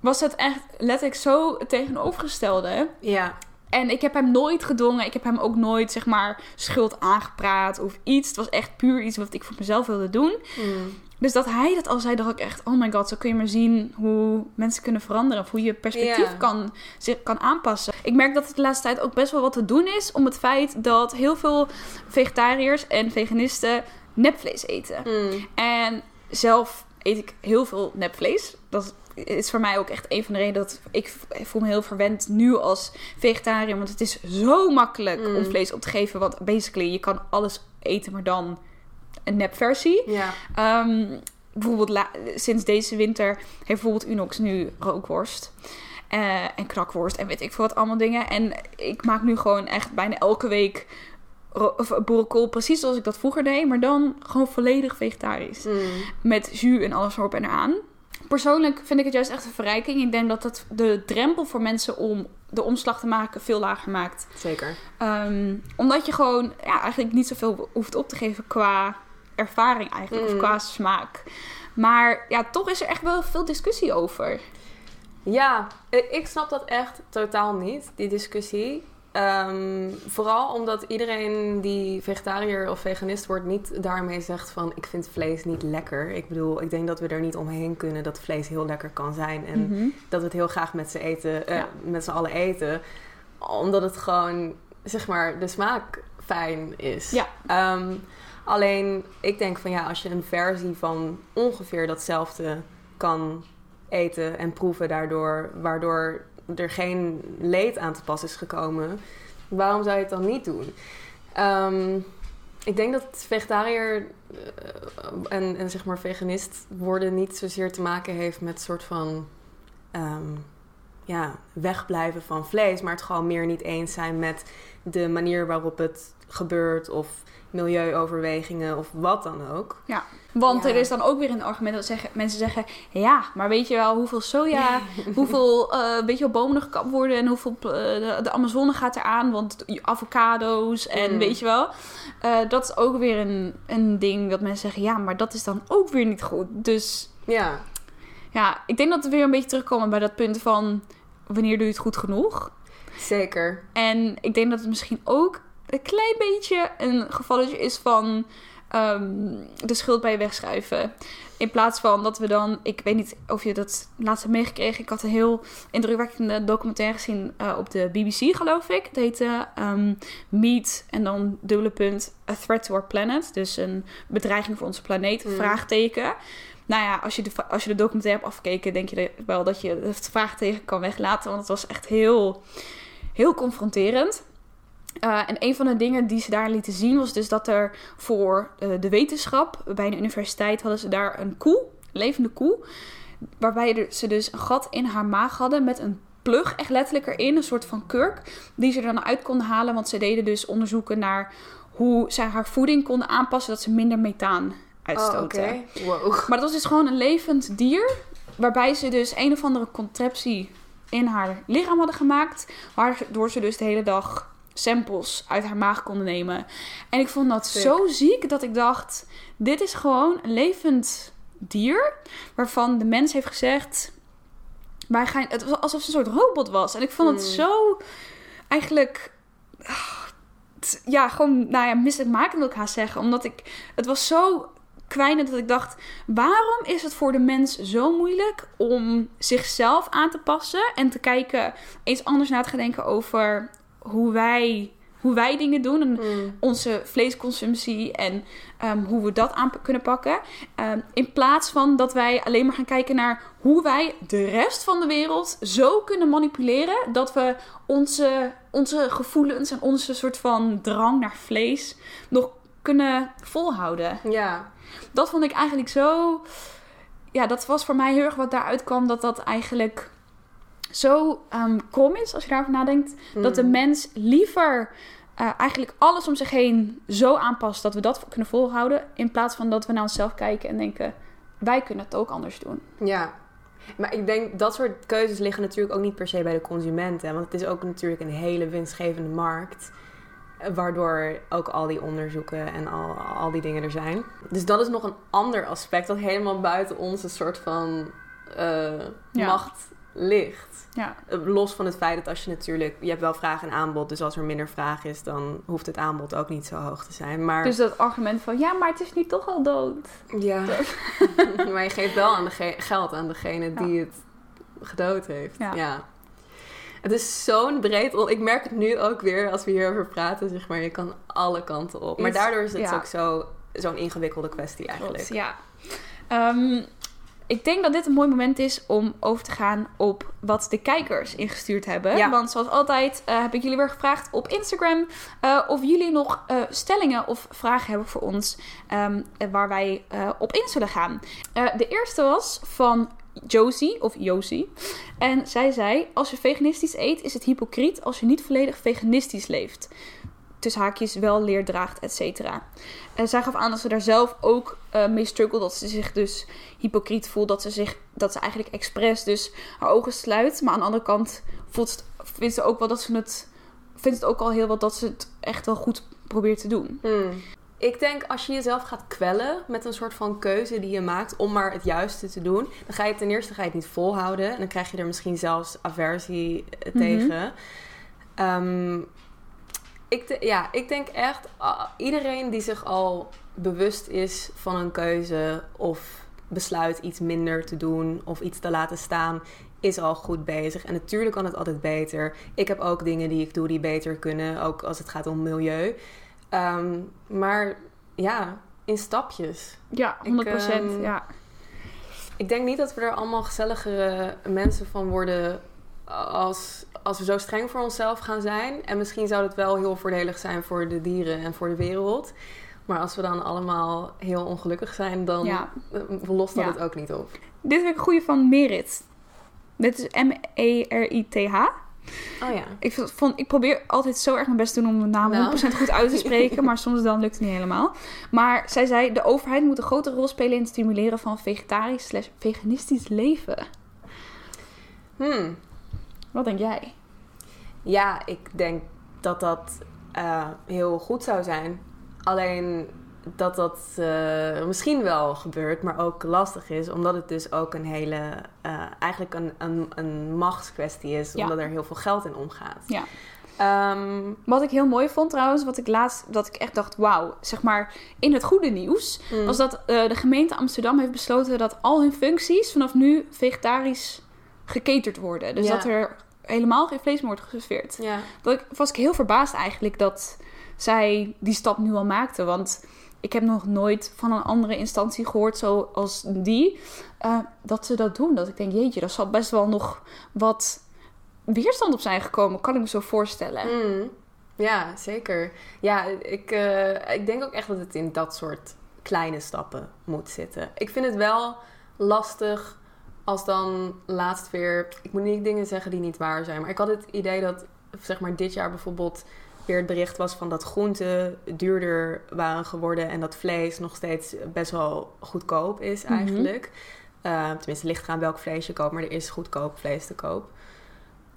Was het echt letterlijk zo tegenovergestelde. ja, En ik heb hem nooit gedwongen. Ik heb hem ook nooit, zeg maar, schuld aangepraat of iets. Het was echt puur iets wat ik voor mezelf wilde doen. Mm. Dus dat hij dat al zei, dacht ik echt... Oh my god, zo kun je maar zien hoe mensen kunnen veranderen. Of hoe je perspectief kan, zich kan aanpassen. Ik merk dat het de laatste tijd ook best wel wat te doen is... om het feit dat heel veel vegetariërs en veganisten nepvlees eten. Mm. En zelf eet ik heel veel nepvlees. Dat is voor mij ook echt een van de redenen dat ik, ik voel me heel verwend nu als vegetariër. Want het is zo makkelijk Mm. om vlees op te geven. Want basically, je kan alles eten, maar dan een nepversie. Ja. Ehm, bijvoorbeeld la- sinds deze winter heeft bijvoorbeeld Unox nu rookworst. eh, en knakworst en weet ik veel wat allemaal dingen. En ik maak nu gewoon echt bijna elke week boerenkool precies zoals ik dat vroeger deed. Maar dan gewoon volledig vegetarisch. Mm. Met jus en alles erop en eraan. Persoonlijk vind ik het juist echt een verrijking. Ik denk dat het de drempel voor mensen om de omslag te maken veel lager maakt. Zeker. Ehm, omdat je gewoon ja, eigenlijk niet zoveel hoeft op te geven qua ervaring eigenlijk. Mm. Of qua smaak. Maar ja, toch is er echt wel veel discussie over. Ja, ik snap dat echt totaal niet, die discussie. Ehm, vooral omdat iedereen die vegetariër of veganist wordt, niet daarmee zegt van ik vind vlees niet lekker. Ik bedoel, ik denk dat we er niet omheen kunnen dat vlees heel lekker kan zijn. En Mhm. dat we het heel graag met z'n eten, eh, Ja. met z'n allen eten. Omdat het gewoon, zeg maar, de smaak fijn is. Ja. Ehm, alleen, ik denk van ja, als je een versie van ongeveer datzelfde kan eten en proeven daardoor, waardoor er geen leed aan te pas is gekomen, waarom zou je het dan niet doen? Ehm, ik denk dat vegetariër eh, en, en zeg maar veganist worden niet zozeer te maken heeft met soort van ehm, ja, wegblijven van vlees, maar het gewoon meer niet eens zijn met de manier waarop het gebeurt of milieuoverwegingen of wat dan ook. Want Ja. er is dan ook weer een argument dat zeggen, mensen zeggen... Ja, maar weet je wel hoeveel soja, hoeveel eh weet je wel, bomen er gekapt worden... en hoeveel eh, de, de Amazone gaat eraan, want avocado's en Mm. weet je wel. Eh, dat is ook weer een, een ding dat mensen zeggen... Ja, maar dat is dan ook weer niet goed. Dus Ja, ja, ik denk dat we weer een beetje terugkomen bij dat punt van... Wanneer doe je het goed genoeg? zeker. En ik denk dat het misschien ook een klein beetje een gevalletje is van ehm, de schuld bij je wegschuiven. In plaats van dat we dan, ik weet niet of je dat laatst hebt meegekregen. Ik had een heel indrukwekkende documentaire gezien eh, op de BBC, geloof ik. Het heette ehm, Meet en dan dubbele punt A Threat to Our Planet. Dus een bedreiging voor onze planeet, Mm. vraagteken. Nou ja, als je, de, als je de documentaire hebt afgekeken, denk je wel dat je het vraagteken kan weglaten. Want het was echt heel, heel confronterend. Uh, en een van de dingen die ze daar lieten zien was dus dat er voor uh, de wetenschap bij een universiteit hadden ze daar een koe, een levende koe, waarbij ze dus een gat in haar maag hadden met een plug echt letterlijk erin, een soort van kurk, die ze er dan uit konden halen, want ze deden dus onderzoeken naar hoe zij haar voeding konden aanpassen dat ze minder methaan uitstoten. Oh, okay. wow. Maar dat was dus gewoon een levend dier, waarbij ze dus een of andere contraptie in haar lichaam hadden gemaakt, waardoor ze dus de hele dag samples uit haar maag konden nemen. En ik vond dat Sick. zo ziek dat ik dacht: dit is gewoon een levend dier waarvan de mens heeft gezegd. Wij gaan, het was alsof ze een soort robot was. En ik vond het Mm. zo eigenlijk. ah, Ja, gewoon, nou ja, misselijkmakend wil ik haast zeggen. Omdat ik. Het was zo kwijnend dat ik dacht: waarom is het voor de mens zo moeilijk om zichzelf aan te passen en te kijken, eens anders na te gaan denken over hoe wij, hoe wij dingen doen en Mm. onze vleesconsumptie en ehm, hoe we dat aan kunnen pakken. Ehm, in plaats van dat wij alleen maar gaan kijken naar hoe wij de rest van de wereld zo kunnen manipuleren dat we onze, onze gevoelens en onze soort van drang naar vlees nog kunnen volhouden. Ja, Dat vond ik eigenlijk zo. Ja, dat was voor mij heel erg wat daaruit kwam. Dat dat eigenlijk zo krom is als je daarover nadenkt. Dat de Mm. mens liever eh, eigenlijk alles om zich heen zo aanpast dat we dat kunnen volhouden. In plaats van dat we naar onszelf kijken en denken: wij kunnen het ook anders doen. Ja. Maar ik denk dat soort keuzes liggen natuurlijk ook niet per se bij de consument. Hè? Want het is ook natuurlijk een hele winstgevende markt. eh, Waardoor ook al die onderzoeken en al, al die dingen er zijn. Dus dat is nog een ander aspect dat helemaal buiten onze soort van Ja. macht ligt. Ja, Eh, Los van het feit dat als je natuurlijk... Je hebt wel vraag en aanbod. Dus als er minder vraag is, dan hoeft het aanbod ook niet zo hoog te zijn. Maar dus dat argument van: ja, maar het is nu toch al dood. Ja, maar je geeft wel aan de geld aan degene die het gedood heeft. Ja. Ja. Het is zo'n breed... Ik merk het nu ook weer als we hierover praten, zeg maar. Je kan alle kanten op. Maar daardoor is het ja. ook zo, zo'n ingewikkelde kwestie eigenlijk. Klopt, ja. Ehm, ik denk dat dit een mooi moment is om over te gaan op wat de kijkers ingestuurd hebben. Ja. Want zoals altijd eh, heb ik jullie weer gevraagd op Instagram eh, of jullie nog eh, stellingen of vragen hebben voor ons ehm, waar wij op in zullen gaan. De eerste was van Josie of Josie. En zij zei: Als je veganistisch eet, is het hypocriet als je niet volledig veganistisch leeft. Tussen haakjes wel leer draagt, et cetera. En zij gaf aan dat ze daar zelf ook eh, mee struggelt. Dat ze zich dus hypocriet voelt. Dat ze, zich, dat ze eigenlijk expres dus haar ogen sluit. Maar aan de andere kant voelt vindt ze ook wel dat ze het... Vindt het ook al heel wat dat ze het echt wel goed probeert te doen. Hmm. Ik denk als je jezelf gaat kwellen met een soort van keuze die je maakt om maar het juiste te doen, dan ga je ten eerste ga je het niet volhouden en dan krijg je er misschien zelfs aversie eh, Mhm. tegen. Ehm, ik, ja, ik denk echt, iedereen die zich al bewust is van een keuze of besluit iets minder te doen of iets te laten staan, is al goed bezig. En natuurlijk kan het altijd beter. Ik heb ook dingen die ik doe die beter kunnen, ook als het gaat om milieu. Ehm, maar ja, in stapjes. Ja, 100 ehm, ja. Ik denk niet dat we er allemaal gezelligere mensen van worden als, als we zo streng voor onszelf gaan zijn. En misschien zou het wel heel voordelig zijn voor de dieren en voor de wereld. Maar als we dan allemaal heel ongelukkig zijn, dan Ja. eh, lost dat Ja. het ook niet op. Dit is een goede van Merit. Dit is M-E-R-I-T-H. Oh ja. Ik, vond, ik probeer altijd zo erg mijn best te doen om mijn naam Nou. 100% goed uit te spreken, maar soms dan lukt het niet helemaal. Maar zij zei, de overheid moet een grotere rol spelen in het stimuleren van vegetarisch slash veganistisch leven. Hmm. Wat denk jij? Ja, ik denk dat dat eh, heel goed zou zijn. Alleen dat dat eh, misschien wel gebeurt, maar ook lastig is. Omdat het dus ook een hele, eh, eigenlijk een, een, een machtskwestie is. Ja. Omdat er heel veel geld in omgaat. Ja. Ehm, Wat ik heel mooi vond trouwens, wat ik laatst, dat ik echt dacht, wauw, zeg maar, in het goede nieuws, mm, was dat de gemeente Amsterdam heeft besloten dat al hun functies vanaf nu vegetarisch gecaterd worden. Dus Ja. dat er helemaal geen vlees meer wordt geserveerd. ja. Dat ik, was ik heel verbaasd eigenlijk dat zij die stap nu al maakte. Want ik heb nog nooit van een andere instantie gehoord zoals die, eh, dat ze dat doen. Dat ik denk, jeetje, daar zal best wel nog wat weerstand op zijn gekomen, kan ik me zo voorstellen. Mm, ja, zeker. Ja, ik, eh, ik denk ook echt dat het in dat soort kleine stappen moet zitten. Ik vind het wel lastig als dan laatst weer... Ik moet niet dingen zeggen die niet waar zijn. Maar ik had het idee dat zeg maar, dit jaar bijvoorbeeld weer het bericht was van dat groenten duurder waren geworden... en dat vlees nog steeds best wel goedkoop is Mhm. eigenlijk. Eh, tenminste, ligt eraan welk vlees je koopt, maar er is goedkoop vlees te koop.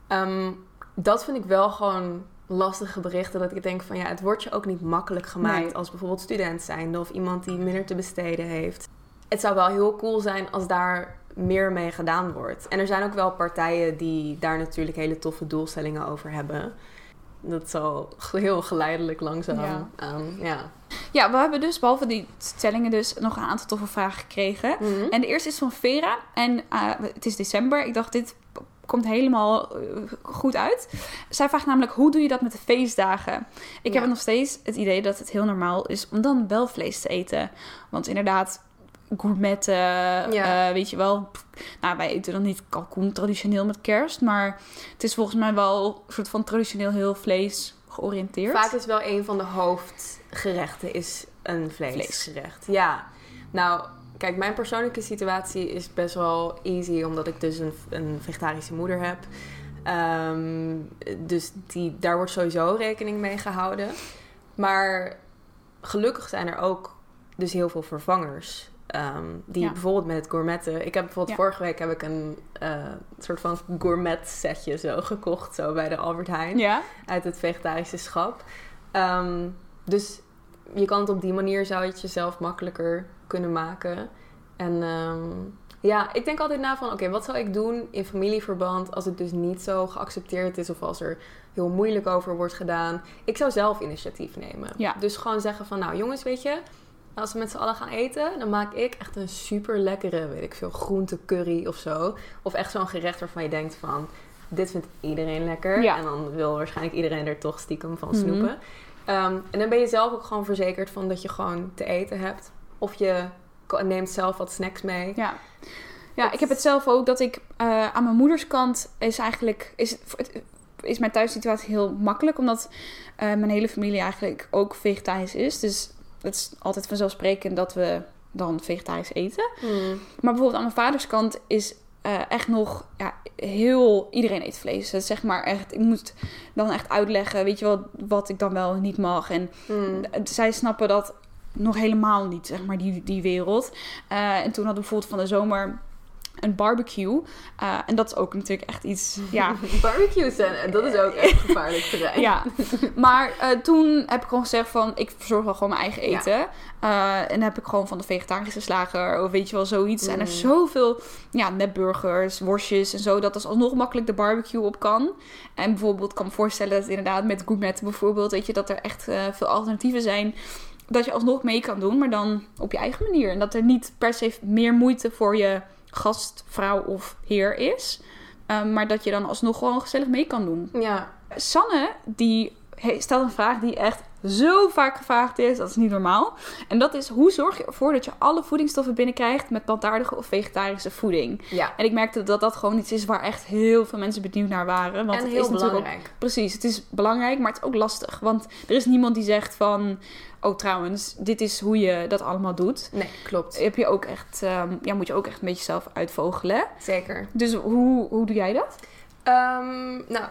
Ehm, dat vind ik wel gewoon lastige berichten. Dat ik denk van ja, het wordt je ook niet makkelijk gemaakt Nee. als bijvoorbeeld student zijnde of iemand die minder te besteden heeft. Het zou wel heel cool zijn als daar meer mee gedaan wordt. En er zijn ook wel partijen die daar natuurlijk hele toffe doelstellingen over hebben. Dat zal heel geleidelijk langzaam Ja. aan. Ja. Ja, we hebben dus behalve die stellingen dus nog een aantal toffe vragen gekregen. Mhm. En de eerste is van Vera. En eh, het is december. Ik dacht, dit komt helemaal eh, goed uit. Zij vraagt namelijk, hoe doe je dat met de feestdagen? Ik Ja. heb nog steeds het idee dat het heel normaal is om dan wel vlees te eten. Want inderdaad, gourmetten, Ja. eh, weet je wel. Nou, wij eten dan niet kalkoen traditioneel met kerst. Maar het is volgens mij wel een soort van traditioneel heel vlees georiënteerd. Vaak is wel een van de hoofdgerechten is een vleesgerecht. Ja. Nou, kijk, mijn persoonlijke situatie is best wel easy, omdat ik dus een, een vegetarische moeder heb. Ehm, dus die, daar wordt sowieso rekening mee gehouden. Maar gelukkig zijn er ook dus heel veel vervangers. Ehm, die Ja. bijvoorbeeld met het gourmetten. Ik heb bijvoorbeeld Ja. vorige week heb ik een eh, soort van gourmet setje zo gekocht, zo bij de Albert Heijn Ja, uit het vegetarische schap. Ehm, dus je kan het op die manier zou je het jezelf makkelijker kunnen maken. En ehm, ja, ik denk altijd na van oké, wat zou ik doen in familieverband als het dus niet zo geaccepteerd is of als er heel moeilijk over wordt gedaan. Ik zou zelf initiatief nemen. Ja. Dus gewoon zeggen van nou jongens, weet je, als we met z'n allen gaan eten, dan maak ik echt een super lekkere, weet ik veel, groente curry of zo. Of echt zo'n gerecht waarvan je denkt van, dit vindt iedereen lekker. Ja. En dan wil waarschijnlijk iedereen er toch stiekem van Mhm. snoepen. Ehm, en dan ben je zelf ook gewoon verzekerd van dat je gewoon te eten hebt. Of je neemt zelf wat snacks mee. ja. Ja, ik heb het zelf ook dat ik eh, aan mijn moeders kant is eigenlijk is, is mijn thuissituatie heel makkelijk, omdat eh, mijn hele familie eigenlijk ook vegetarisch is. Dus het is altijd vanzelfsprekend dat we dan vegetarisch eten. Mm. Maar bijvoorbeeld aan mijn vaders kant is eh, echt nog ja, heel iedereen eet vlees. Is zeg maar echt, ik moet dan echt uitleggen, weet je wel, wat ik dan wel niet mag. En Mm. zij snappen dat nog helemaal niet, zeg maar, die, die wereld. Eh, en toen hadden we bijvoorbeeld van de zomer een barbecue. Eh, en dat is ook natuurlijk echt iets, ja, Barbecues zijn, dat is ook echt gevaarlijk terrein. ja. Maar eh, toen heb ik gewoon gezegd van, ik verzorg wel gewoon mijn eigen Ja. eten. Eh, en dan heb ik gewoon van de vegetarische slager, of weet je wel, zoiets. En er Mm. zoveel, ja, nepburgers, worstjes en zo, dat is alsnog makkelijk de barbecue op kan. En bijvoorbeeld, kan me voorstellen dat inderdaad met gourmetten bijvoorbeeld, weet je, dat er echt veel alternatieven zijn. Dat je alsnog mee kan doen, maar dan op je eigen manier. En dat er niet per se meer moeite voor je gast, vrouw of heer is. Eh, maar dat je dan alsnog gewoon gezellig mee kan doen. Ja. Sanne, die stelt een vraag die echt zo vaak gevraagd is. Dat is niet normaal. En dat is, hoe zorg je ervoor dat je alle voedingsstoffen binnenkrijgt met plantaardige of vegetarische voeding? ja. En ik merkte dat dat gewoon iets is waar echt heel veel mensen benieuwd naar waren. Want en het heel is natuurlijk ook belangrijk. Precies, het is belangrijk, maar het is ook lastig. Want er is niemand die zegt van... Oh, trouwens, dit is hoe je dat allemaal doet. Nee, klopt. Heb je ook echt, ehm, ja, moet je ook echt een beetje zelf uitvogelen. Zeker. Dus hoe, hoe doe jij dat? Ehm, nou,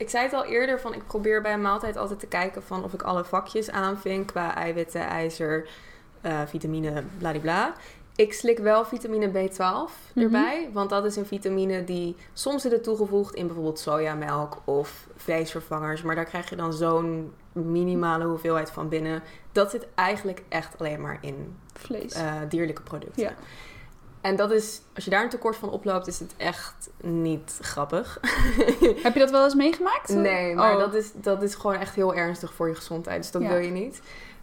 ik zei het al eerder, van ik probeer bij een maaltijd altijd te kijken van of ik alle vakjes aanvink qua eiwitten, ijzer, eh, vitamine, bladibla. Ik slik wel vitamine B12 Mhm. erbij, want dat is een vitamine die soms zit het toegevoegd in bijvoorbeeld sojamelk of vleesvervangers, maar daar krijg je dan zo'n minimale hoeveelheid van binnen. Dat zit eigenlijk echt alleen maar in Vlees. eh, dierlijke producten. Ja. En dat is, als je daar een tekort van oploopt, is het echt niet grappig. Heb je dat wel eens meegemaakt? Nee, maar Oh. dat, is, dat is gewoon echt heel ernstig voor je gezondheid. Dus dat Ja. wil je niet.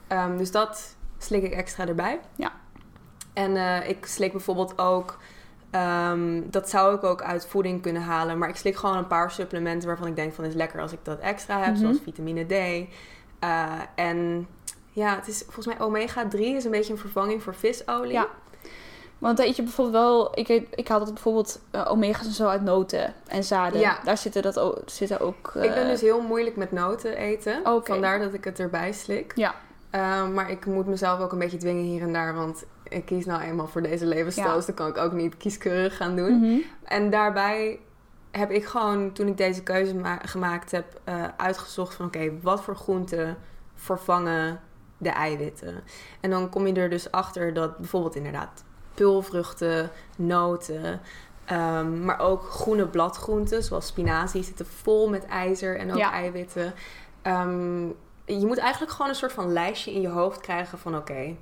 Ehm, dus dat slik ik extra erbij. Ja. En eh, ik slik bijvoorbeeld ook... ehm, dat zou ik ook uit voeding kunnen halen. Maar ik slik gewoon een paar supplementen waarvan ik denk van... is lekker als ik dat extra heb. Mhm. Zoals vitamine D. Eh, en ja, het is volgens mij omega 3 is een beetje een vervanging voor visolie. Ja. Want eet je bijvoorbeeld wel... Ik, eet, ik haal dat bijvoorbeeld eh, omega's en zo uit noten en zaden. Ja. Daar zitten, dat ook, zitten ook... Ik ben eh, dus heel moeilijk met noten eten. Oké. Vandaar dat ik het erbij slik. Ja. Ehm, maar ik moet mezelf ook een beetje dwingen hier en daar. Want ik kies nou eenmaal voor deze levensstijl. Ja. Dus dan kan ik ook niet kieskeurig gaan doen. Mhm. En daarbij heb ik gewoon, toen ik deze keuze ma- gemaakt heb, eh, uitgezocht van... Oké, wat voor groenten vervangen de eiwitten? En dan kom je er dus achter dat bijvoorbeeld inderdaad pulvruchten, noten... ehm, maar ook groene bladgroenten, zoals spinazie, zitten vol met ijzer en ook Ja. eiwitten. Ehm, je moet eigenlijk gewoon een soort van lijstje in je hoofd krijgen van... Oké,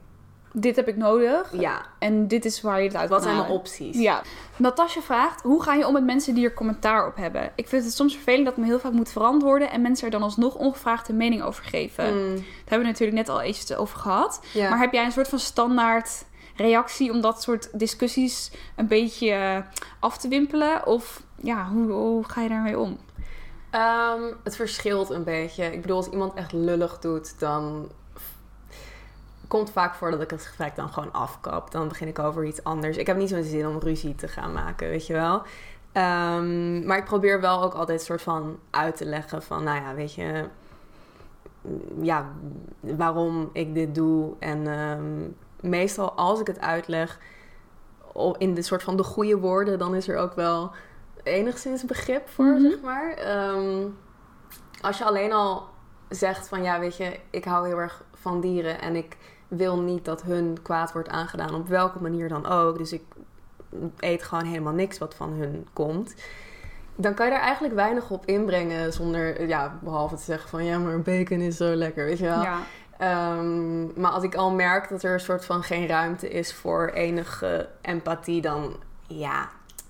Dit heb ik nodig. ja, En dit is waar je het uit wat zijn mijn opties? Ja. Natasja vraagt, hoe ga je om met mensen die er commentaar op hebben? Ik vind het soms vervelend dat ik me heel vaak moet verantwoorden... en mensen er dan alsnog ongevraagd een mening over geven. Mm, Daar hebben we natuurlijk net al eventjes over gehad. ja. Maar heb jij een soort van standaard reactie om dat soort discussies een beetje eh, af te wimpelen? Of ja, hoe, ga je daarmee om? Ehm, het verschilt een beetje. Ik bedoel, als iemand echt lullig doet, dan komt vaak voor dat ik het gesprek dan gewoon afkap. Dan begin ik over iets anders. Ik heb niet zo'n zin om ruzie te gaan maken, weet je wel. Ehm, maar ik probeer wel ook altijd soort van uit te leggen van, nou ja, weet je, ja, waarom ik dit doe. En ehm, meestal als ik het uitleg in de soort van de goede woorden, dan is er ook wel enigszins begrip voor, Mhm. zeg maar. Ehm, als je alleen al zegt van, ja, weet je, ik hou heel erg van dieren en ik wil niet dat hun kwaad wordt aangedaan, op welke manier dan ook. Dus ik eet gewoon helemaal niks wat van hun komt. Dan kan je daar eigenlijk weinig op inbrengen zonder, ja, behalve te zeggen van, ja, maar bacon is zo lekker, weet je wel. Ja. Ehm, maar als ik al merk dat er een soort van geen ruimte is voor enige empathie, dan ja,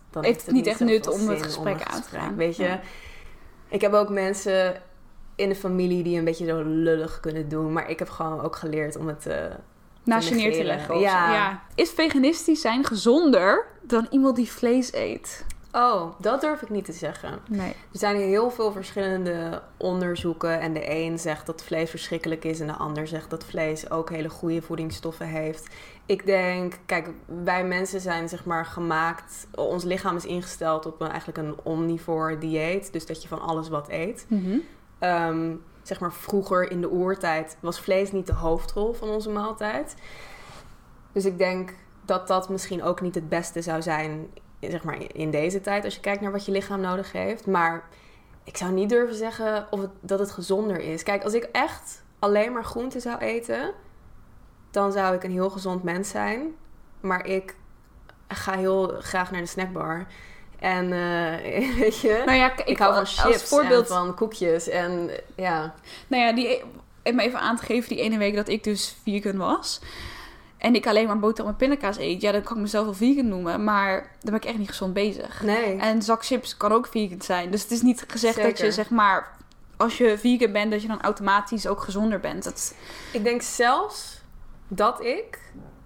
dan Heeft het niet echt nut om het gesprek aan te gaan. Weet je, Ja. ik heb ook mensen in de familie die een beetje zo lullig kunnen doen, maar ik heb gewoon ook geleerd om het. eh, Naast je neer te leggen. Ja. ja. Is veganistisch zijn gezonder dan iemand die vlees eet? Oh, dat durf ik niet te zeggen. Nee. Er zijn heel veel verschillende onderzoeken. En de een zegt dat vlees verschrikkelijk is. En de ander zegt dat vlees ook hele goede voedingsstoffen heeft. Ik denk, kijk, wij mensen zijn zeg maar gemaakt. Ons lichaam is ingesteld op een, eigenlijk een omnivore dieet. Dus dat je van alles wat eet. Mhm. Ehm, zeg maar vroeger in de oertijd was vlees niet de hoofdrol van onze maaltijd. Dus ik denk dat dat misschien ook niet het beste zou zijn, zeg maar in deze tijd, als je kijkt naar wat je lichaam nodig heeft. Maar ik zou niet durven zeggen of het, dat het gezonder is. Kijk, als ik echt alleen maar groenten zou eten, dan zou ik een heel gezond mens zijn. Maar ik ga heel graag naar de snackbar. En eh, weet je, Nou ja, ik, ik hou van chips voorbeeld, en van koekjes. En ja, nou ja, die, om even aan te geven, die ene week dat ik dus vegan was. En ik alleen maar boterham en pindakaas eet. Ja, dan kan ik mezelf wel vegan noemen. Maar dan ben ik echt niet gezond bezig. nee. En een zak chips kan ook vegan zijn. Dus het is niet gezegd dat je, zeg maar... Als je vegan bent, dat je dan automatisch ook gezonder bent. Dat, Ik denk zelfs dat ik,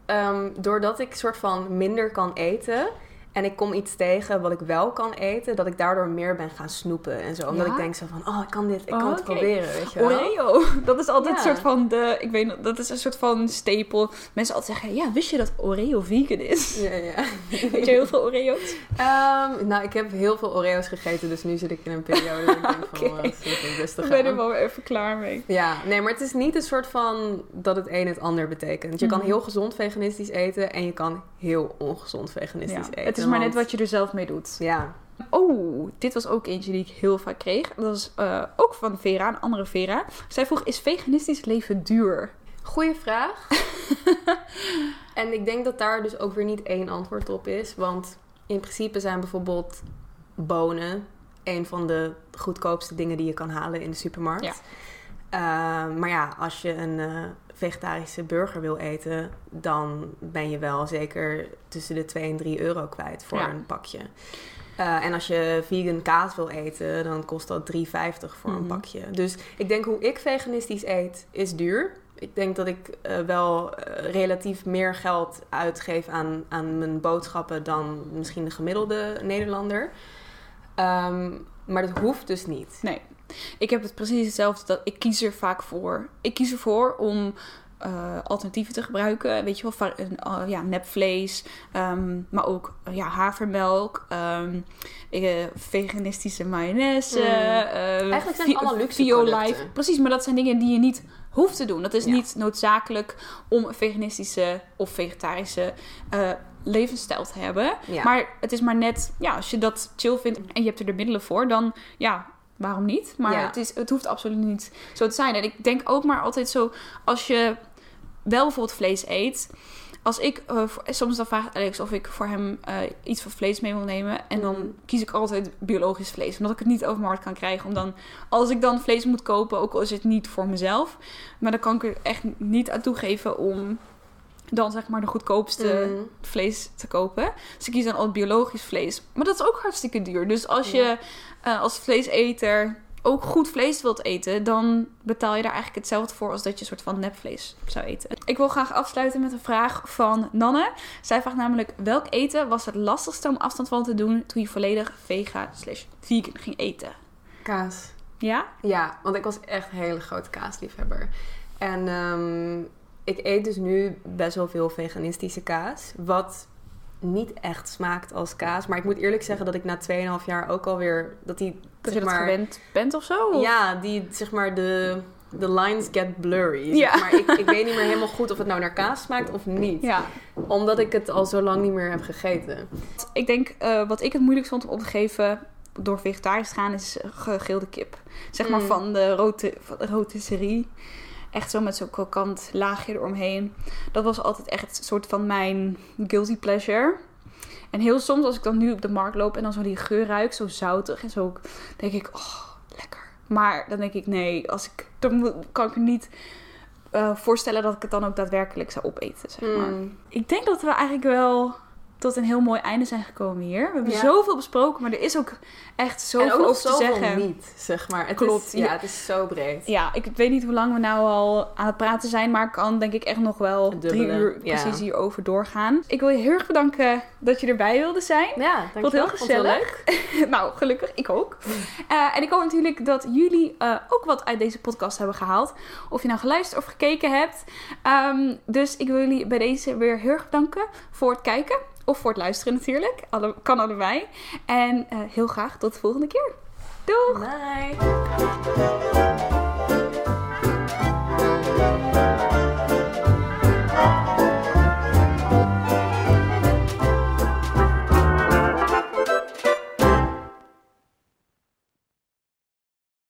ehm, doordat ik soort van minder kan eten en ik kom iets tegen wat ik wel kan eten, dat ik daardoor meer ben gaan snoepen en zo. Omdat Ja? ik denk zo van, oh, ik kan dit, ik Oh, kan het oké. proberen, weet je wel. Oreo, dat is altijd Ja. een soort van de... Ik weet dat is een soort van stapel. Mensen altijd zeggen, ja, wist je dat Oreo vegan is? Ja, ja. Weet je heel veel Oreo's? Ehm, nou, ik heb heel veel Oreo's gegeten, dus nu zit ik in een periode dat ik denk van, Oké. oh, rustig Ik ben er wel even klaar mee. Ja, nee, maar het is niet een soort van dat het een het ander betekent. Je kan Mhm. heel gezond veganistisch eten en je kan heel ongezond veganistisch Ja. eten. Het is maar net wat je er zelf mee doet. Ja, Oh, dit was ook eentje die ik heel vaak kreeg. Dat is eh, ook van Vera, een andere Vera. Zij vroeg, is veganistisch leven duur? Goeie vraag. en ik denk dat daar dus ook weer niet één antwoord op is. Want in principe zijn bijvoorbeeld bonen een van de goedkoopste dingen die je kan halen in de supermarkt. Ja. Eh, maar ja, als je een eh, vegetarische burger wil eten, dan ben je wel zeker tussen de 2 en 3 euro kwijt voor Ja. een pakje. Eh, en als je vegan kaas wil eten, dan kost dat 3,50 voor een Mhm. pakje. Dus ik denk hoe ik veganistisch eet, is duur. Ik denk dat ik eh, wel eh, relatief meer geld uitgeef aan, aan mijn boodschappen dan misschien de gemiddelde Nederlander. Ehm, maar dat hoeft dus niet. Nee. Ik heb het precies hetzelfde. Dat ik kies er vaak voor. Ik kies ervoor om eh, alternatieven te gebruiken. Weet je wel, eh, ja, nepvlees. ehm, maar ook eh, ja, havermelk. eh, veganistische mayonaise. Mm. Eigenlijk zijn het allemaal luxe producten. Precies, maar dat zijn dingen die je niet hoeft te doen. Dat is Ja. niet noodzakelijk om een veganistische of vegetarische levensstijl te hebben. Ja. Maar het is maar net, ja, als je dat chill vindt en je hebt er de middelen voor, dan ja, waarom niet? Maar Ja. het, is, het hoeft absoluut niet zo te zijn. En ik denk ook maar altijd zo, als je wel bijvoorbeeld vlees eet. Als ik, eh, soms dan vraagt Alex of ik voor hem eh, iets van vlees mee wil nemen. En dan Mhm. kies ik altijd biologisch vlees. Omdat ik het niet over mijn markt kan krijgen. Om dan, als ik dan vlees moet kopen, ook al is het niet voor mezelf. Maar dan kan ik er echt niet aan toegeven om dan zeg maar de goedkoopste Mm. vlees te kopen. Dus ik kies dan altijd biologisch vlees. Maar dat is ook hartstikke duur. Dus als Ja. Eh, als vleeseter ook goed vlees wilt eten, dan betaal je daar eigenlijk hetzelfde voor als dat je een soort van nepvlees zou eten. Ik wil graag afsluiten met een vraag van Nanne. Zij vraagt namelijk: welk eten was het lastigste om afstand van te doen toen je volledig vega slash vegan ging eten? Kaas. Ja? Ja, want ik was echt een hele grote kaasliefhebber. En ehm, ik eet dus nu best wel veel veganistische kaas. Wat niet echt smaakt als kaas. Maar ik moet eerlijk zeggen dat ik na 2,5 jaar ook alweer... Dat die, Dat zeg je dat maar, gewend bent of zo? Of- Ja, die zeg maar de... De lines get blurry. Ja. Zeg maar. ik, ik weet niet meer helemaal goed of het nou naar kaas smaakt of niet. ja. Omdat ik het al zo lang niet meer heb gegeten. Ik denk, eh, wat ik het moeilijkst vond om op te geven door vegetarisch te gaan, is gegrilde kip. Zeg maar Mm. van de rote, van de rotisserie. Echt zo met zo'n krokant laagje eromheen. Dat was altijd echt een soort van mijn guilty pleasure. En heel soms als ik dan nu op de markt loop en dan zo die geur ruik, zo zoutig en zo, denk ik, oh, lekker. Maar dan denk ik, nee, als ik, dan kan ik me niet eh, voorstellen dat ik het dan ook daadwerkelijk zou opeten, zeg maar. Mm. Ik denk dat we eigenlijk wel tot een heel mooi einde zijn gekomen hier. We hebben Ja. zoveel besproken, maar er is ook echt zoveel over te zeggen. niet, zeg maar. Het Klopt. Is, ja, het is zo breed. Ja, ik weet niet hoe lang we nou al aan het praten zijn, maar ik kan denk ik echt nog wel drie uur ja. precies hierover doorgaan. Ik wil je heel erg bedanken dat je erbij wilde zijn. Ja, Vond dankjewel. heel Vond het heel gezellig. leuk. nou, gelukkig, ik ook. Eh, en ik hoop natuurlijk dat jullie eh, ook wat uit deze podcast hebben gehaald. Of je nou geluisterd of gekeken hebt. Ehm, dus ik wil jullie bij deze weer heel erg bedanken voor het kijken. Of voor het luisteren natuurlijk. Alle, kan allebei. En eh, heel graag tot de volgende keer. Doeg! Bye!